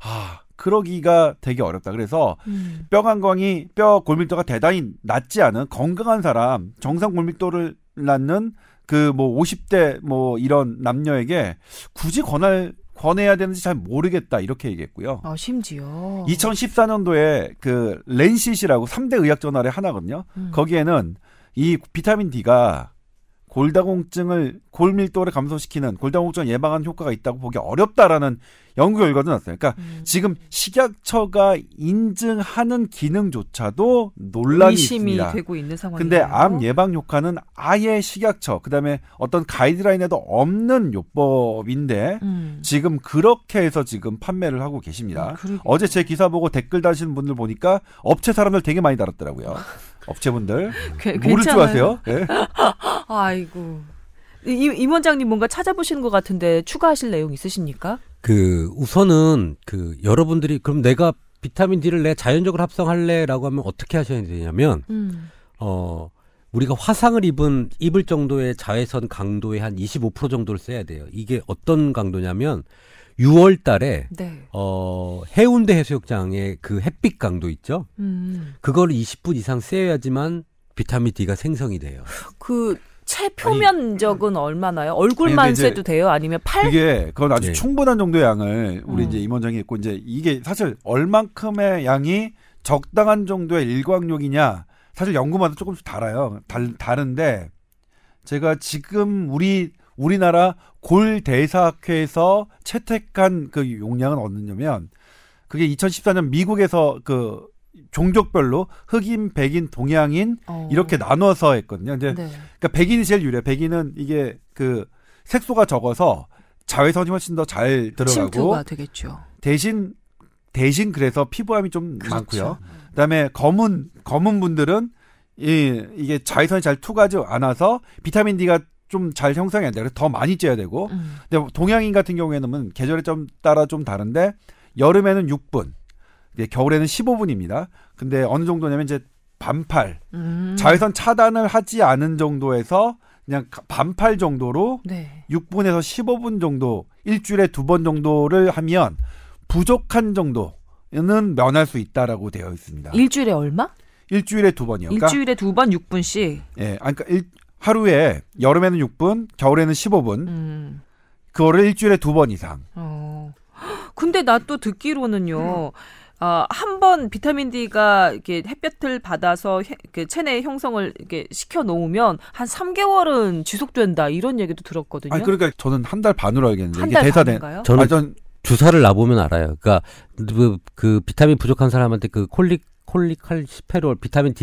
아, 그러기가 되게 어렵다. 그래서 음. 뼈 건강이 뼈 골밀도가 대단히 낮지 않은 건강한 사람, 정상 골밀도를 낳는 그 뭐 50대 뭐 이런 남녀에게 굳이 권할 권해야 되는지 잘 모르겠다 이렇게 얘기했고요. 아, 심지어. 2014년도에 그 렌시시라고 3대 의학 저널의 하나거든요. 음. 거기에는 이 비타민 D가 골다공증을 골밀도를 감소시키는 골다공증을 예방하는 효과가 있다고 보기 어렵다라는 연구 결과도 났어요. 그러니까 음. 지금 식약처가 인증하는 기능조차도 논란이 있습니다. 되고 있는 상황이에요. 근데 암 예방 효과는 아예 식약처 그다음에 어떤 가이드라인에도 없는 요법인데 음. 지금 그렇게 해서 지금 판매를 하고 계십니다. 음. 어제 제 기사 보고 댓글 다시는 분들 보니까 업체 사람들 되게 많이 달았더라고요. (laughs) 업체분들 괴- 모를 줄 괜찮아요? 아세요? 예? (laughs) 아이고. 이, 임 원장님 뭔가 찾아보시는 것 같은데 추가하실 내용 있으십니까? 그 우선은 그 여러분들이 그럼 내가 비타민 D를 내 자연적으로 합성할래라고 하면 어떻게 하셔야 되냐면 음. 어 우리가 화상을 입은 입을 정도의 자외선 강도의 한 25% 정도를 써야 돼요. 이게 어떤 강도냐면 6월 달에 네. 어 해운대 해수욕장의 그 햇빛 강도 있죠. 음. 그거를 20분 이상 쐬야지만 비타민 D가 생성이 돼요. 그 체표면적은 얼마나요? 얼굴만 쐬도 돼요? 아니면 팔? 그게 그건 아주 네. 충분한 정도의 양을 우리 음. 이제 임원장이 있고 이제 이게 사실 얼만큼의 양이 적당한 정도의 일광욕이냐 사실 연구마다 조금씩 달라요. 달, 다른데 제가 지금 우리 우리나라 골대사학회에서 채택한 그 용량은 어느냐면 그게 2014년 미국에서 그 종족별로 흑인, 백인, 동양인 어. 이렇게 나눠서 했거든요. 이제 네. 그러니까 백인이 제일 유리해. 백인은 이게 그 색소가 적어서 자외선이 훨씬 더 잘 들어가고. 대신 대신 그래서 피부암이 좀 그렇죠. 많고요. 그다음에 검은 검은 분들은 이 이게 자외선이 잘 투과하지 않아서 비타민 D가 좀 잘 형성이 안 돼. 그래서 더 많이 쬐야 되고. 음. 근데 동양인 같은 경우에는 계절에 좀 따라 좀 다른데 여름에는 6분, 이제 겨울에는 15분입니다. 근데 어느 정도냐면 이제 반팔 음. 자외선 차단을 하지 않은 정도에서 그냥 가- 반팔 정도로 네. 6분에서 15분 정도 일주일에 두 번 정도를 하면 부족한 정도는 면할 수 있다라고 되어 있습니다. 일주일에 얼마? 일주일에 두 번이요. 그러니까 일주일에 두 번 6분씩. 예, 아니, 그러니까 일, 하루에 여름에는 6분, 겨울에는 15분. 음. 그거를 일주일에 두 번 이상. 어. 근데 나 또 듣기로는요. 아, 한번 비타민 D가 이렇게 햇볕을 받아서 해, 그 체내 형성을 이렇게 시켜 놓으면 한 3개월은 지속된다 이런 얘기도 들었거든요. 아니 그러니까 저는 한 달 반으로 알겠는데 한 이게 달 대사된. 반인가요? 저는 아, 전 주사를 놔보면 알아요. 그러니까 그, 그 비타민 부족한 사람한테 그 콜릭 콜리칼시페롤 비타민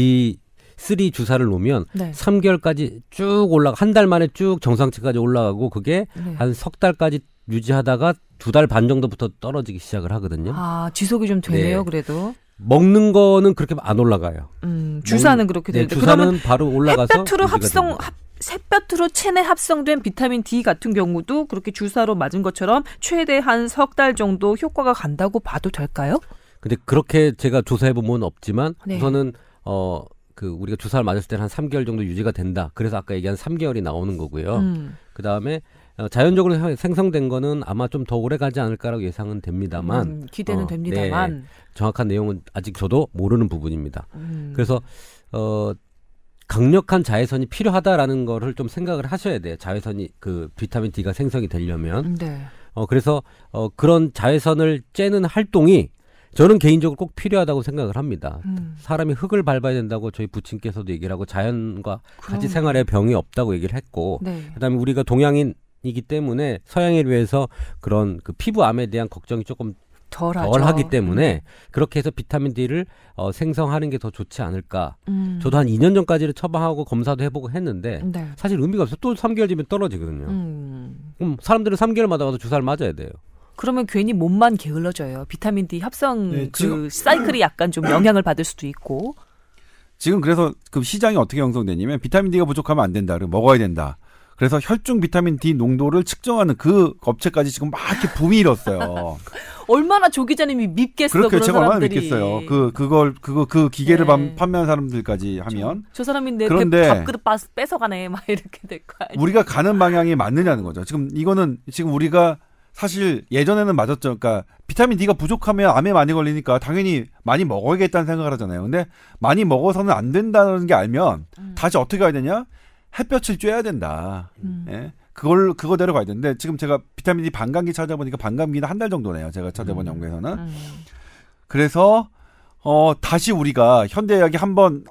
D3 주사를 놓으면 네. 3개월까지 쭉 올라가 한 달 만에 쭉 정상치까지 올라가고 그게 네. 한석 달까지 유지하다가 두 달 반 정도부터 떨어지기 시작을 하거든요. 아, 지속이 좀 되네요, 네. 그래도. 먹는 거는 그렇게 안 올라가요. 음, 주사는 그렇게 네, 되는데 주사는 그러면 바로 올라가서 햇볕으로 합성 됩니다. 합, 햇볕으로 체내 합성된 비타민 D 같은 경우도 그렇게 주사로 맞은 것처럼 최대 한 석 달 정도 효과가 간다고 봐도 될까요? 근데 그렇게 제가 조사해 보면 없지만 네. 우선은 어 그 우리가 주사를 맞았을 때는 한 3개월 정도 유지가 된다. 그래서 아까 얘기한 3개월이 나오는 거고요. 음. 그 다음에 어, 자연적으로 생- 생성된 거는 아마 좀 더 오래 가지 않을까라고 예상은 됩니다만 음, 기대는 어, 됩니다만. 정확한 내용은 아직 저도 모르는 부분입니다. 음. 그래서 어 강력한 자외선이 필요하다라는 거를 좀 생각을 하셔야 돼요. 자외선이 그 비타민 D가 생성이 되려면 네. 어 그래서 어 그런 자외선을 쬐는 활동이 저는 개인적으로 꼭 필요하다고 생각을 합니다. 음. 사람이 흙을 밟아야 된다고 저희 부친께서도 얘기를 하고 자연과 같이 그럼요. 생활에 병이 없다고 얘기를 했고 네. 그다음에 우리가 동양인 이기 때문에 서양에 비해서 그런 그 피부암에 대한 걱정이 조금 덜하죠. 덜 하기 때문에 그렇게 해서 비타민 D를 어, 생성하는 게 더 좋지 않을까. 음. 저도 한 2년 전까지는 처방하고 검사도 해보고 했는데 네. 사실 의미가 없어요. 또 3개월 뒤면 떨어지거든요. 음. 그럼 사람들은 3개월마다 와서 주사를 맞아야 돼요. 그러면 괜히 몸만 게을러져요. 비타민 D 합성 네, 그 (clears throat) 사이클이 약간 좀 영향을 받을 수도 있고. 지금 그래서 그 시장이 어떻게 형성되냐면 비타민 D가 부족하면 안 된다. 그리고 먹어야 된다. 그래서 혈중 비타민 D 농도를 측정하는 그 업체까지 지금 막 이렇게 붐이 일었어요. (laughs) 얼마나 조 기자님이 밉겠어 그렇게 제가 얼마나. 믿겠어요. 그 그걸 그거 그 기계를 네. 반- 판매한 사람들까지 하면 저 사람이 내 그런데- 밥그릇 빠- 뺏어가네 막 이렇게 될 거 아니에요. 우리가 가는 방향이 맞느냐는 거죠. 지금 이거는 지금 우리가 사실 예전에는 맞았죠. 그러니까 비타민 D가 부족하면 암에 많이 걸리니까 당연히 많이 먹어야겠다는 생각을 하잖아요. 근데 많이 먹어서는 안 된다는 게 알면 음. 다시 어떻게 가야 되냐? 햇볕을 쬐야 된다. 음. 예. 그걸 그거대로 가야 되는데 지금 제가 비타민 D 반감기 찾아보니까 반감기는 한 달 정도네요. 제가 찾아본 음. 연구에서는. 음. 그래서 어 다시 우리가 현대의학이 한번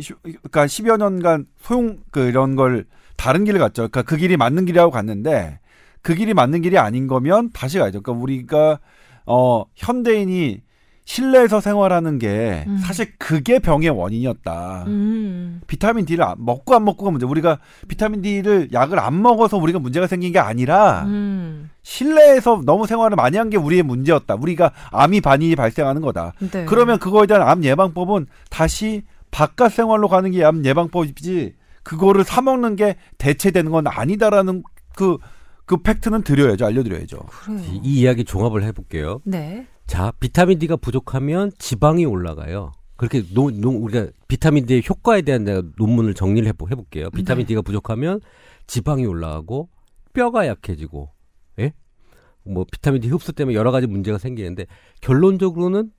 시- 그러니까 10여 년간 소용 그 이런 걸 다른 길을 갔죠. 그러니까 그 길이 맞는 길이라고 갔는데 그 길이 맞는 길이 아닌 거면 다시 가야죠. 그러니까 우리가 어 현대인이 실내에서 생활하는 게 음. 사실 그게 병의 원인이었다. 음. 비타민 D를 안- 먹고 안 먹고가 문제. 우리가 비타민 D를 약을 안 먹어서 우리가 문제가 생긴 게 아니라 음. 실내에서 너무 생활을 많이 한 게 우리의 문제였다. 우리가 암이 많이 발생하는 거다. 네. 그러면 그거에 대한 암 예방법은 다시 바깥 생활로 가는 게 암 예방법이지 그거를 사 먹는 게 대체되는 건 아니다라는 그 그 팩트는 드려야죠. 알려드려야죠. 그래요. 이, 이 이야기 종합을 해볼게요. 네. 자, 비타민 D가 부족하면 지방이 올라가요. 그렇게 노, 노, 우리가 비타민 D의 효과에 대한 내가 논문을 정리를 해보, 해볼게요. 비타민 네. D가 부족하면 지방이 올라가고 뼈가 약해지고, 예? 뭐 비타민 D 흡수 때문에 여러 가지 문제가 생기는데 결론적으로는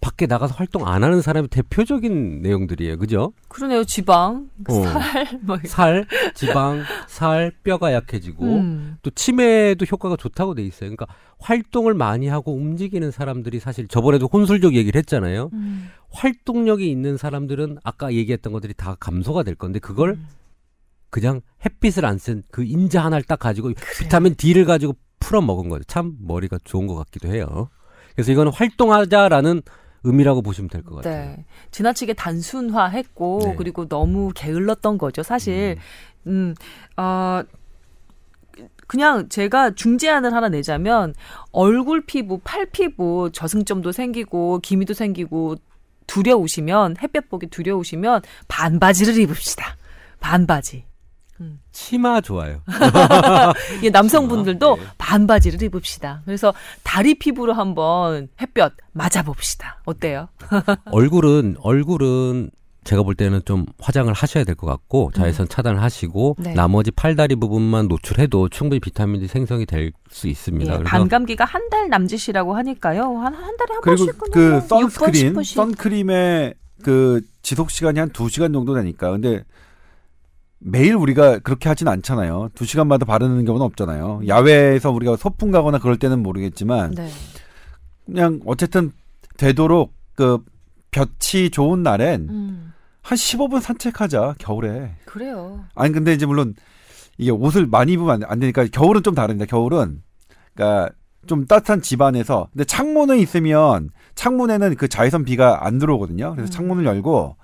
밖에 나가서 활동 안 하는 사람이 대표적인 내용들이에요. 그죠? 그러네요. 지방, 어. 살, 뭐. 살, 지방, 살, 뼈가 약해지고 음. 또 치매에도 효과가 좋다고 돼 있어요. 그러니까 활동을 많이 하고 움직이는 사람들이 사실 저번에도 혼술적 얘기를 했잖아요. 음. 활동력이 있는 사람들은 아까 얘기했던 것들이 다 감소가 될 건데 그걸 그냥 햇빛을 안 쓴 그 인자 하나를 딱 가지고 비타민 D를 가지고 풀어 먹은 거죠. 참 머리가 좋은 것 같기도 해요. 그래서 이거는 활동하자라는 의미라고 보시면 될 것 같아요. 네. 지나치게 단순화했고 네. 그리고 너무 게을렀던 거죠. 사실 음, 어, 그냥 제가 중재안을 하나 내자면 얼굴 피부, 팔 피부 저승점도 생기고 기미도 생기고 두려우시면 햇볕 보기 두려우시면 반바지를 입읍시다. 반바지. 치마 좋아요. 이 (laughs) 남성분들도 네. 반바지를 입읍시다. 그래서 다리 피부로 한번 햇볕 맞아봅시다. 어때요? (laughs) 얼굴은 얼굴은 제가 볼 때는 좀 화장을 하셔야 될 것 같고 자외선 차단을 하시고 네. 나머지 팔다리 부분만 노출해도 충분히 비타민 D 생성이 될 수 있습니다. 예, 반감기가 한 달 남짓이라고 하니까요. 한, 한 달에 한 그리고 번씩은 그 10번씩. 선크림의 그 지속 시간이 한 2시간 정도 되니까. 근데 매일 우리가 그렇게 하진 않잖아요. 두 시간마다 바르는 경우는 없잖아요. 야외에서 우리가 소풍 가거나 그럴 때는 모르겠지만 네. 그냥 어쨌든 되도록 그 볕이 좋은 날엔 음, 한 15분 산책하자 겨울에. 그래요. 아니 근데 이제 물론 이게 옷을 많이 입으면 안- 안 되니까 겨울은 좀 다릅니다. 겨울은 그러니까 좀 따뜻한 집 안에서 근데 창문은 있으면 창문에는 그 자외선 비가 안 들어오거든요. 그래서 음. 창문을 열고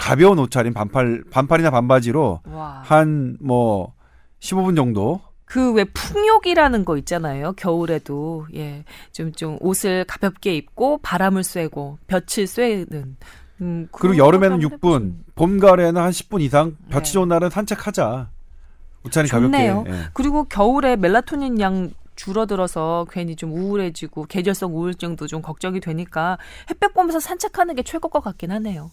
가벼운 옷차림 반팔 반팔이나 반바지로 와. 한뭐 15분 정도 그왜 풍욕이라는 거 있잖아요. 겨울에도 예, 좀좀 옷을 가볍게 입고 바람을 쐬고 볕을 쐬는. 음, 그리고 여름에는 것도 한번 6분, 해보시면. 봄 가을에는 한 10분 이상 볕이 네. 좋은 날은 산책하자. 옷차림 좋네요. 가볍게. 예. 그리고 겨울에 멜라토닌 양 줄어들어서 괜히 좀 우울해지고 계절성 우울증도 좀 걱정이 되니까 햇볕 보면서 산책하는 게 최고 것 같긴 하네요.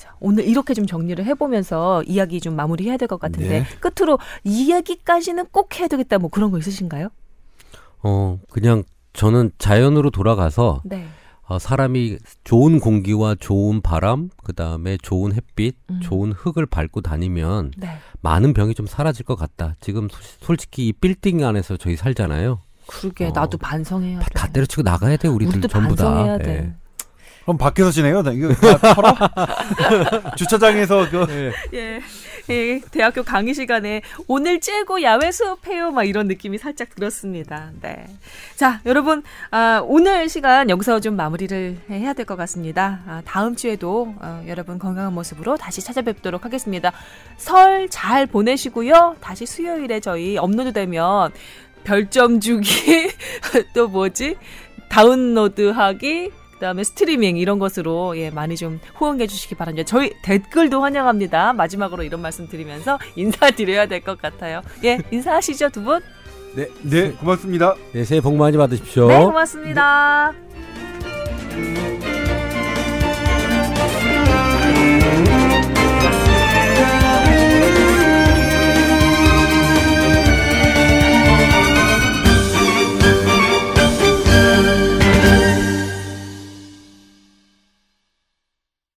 자, 오늘 이렇게 좀 정리를 해보면서 이야기 좀 마무리해야 될 것 같은데 네. 끝으로 이야기까지는 꼭 해야 되겠다 뭐 그런 거 있으신가요? 어, 그냥 저는 자연으로 돌아가서 네. 어, 사람이 좋은 공기와 좋은 바람, 그 다음에 좋은 햇빛, 음. 좋은 흙을 밟고 다니면 네. 많은 병이 좀 사라질 것 같다. 지금 소- 솔직히 이 빌딩 안에서 저희 살잖아요. 그러게 어. 나도 반성해야 다, 돼. 다 때려치고 나가야 돼 우리들 전부 다. 반성해야 예. 돼. 그럼 밖에서 지내요? 나 이거 다 털어? (laughs) 주차장에서 그 예, 예, 대학교 강의 시간에 오늘 째고 야외 수업해요, 막 이런 느낌이 살짝 들었습니다. 네. 자, 여러분, 아, 오늘 시간 여기서 좀 마무리를 해야 될 것 같습니다. 아, 다음 주에도 어, 여러분 건강한 모습으로 다시 찾아뵙도록 하겠습니다. 설 잘 보내시고요. 다시 수요일에 저희 업로드 되면 별점 주기, (laughs) 또 뭐지? 다운로드하기, 그다음에 스트리밍 이런 것으로 예 많이 좀 호응해 주시기 바랍니다. 저희 댓글도 환영합니다. 마지막으로 이런 말씀 드리면서 인사드려야 될 것 같아요. 예 인사하시죠 두 분. 네, 네, 고맙습니다. 네, 새해 복 많이 받으십시오. 네 고맙습니다. 네.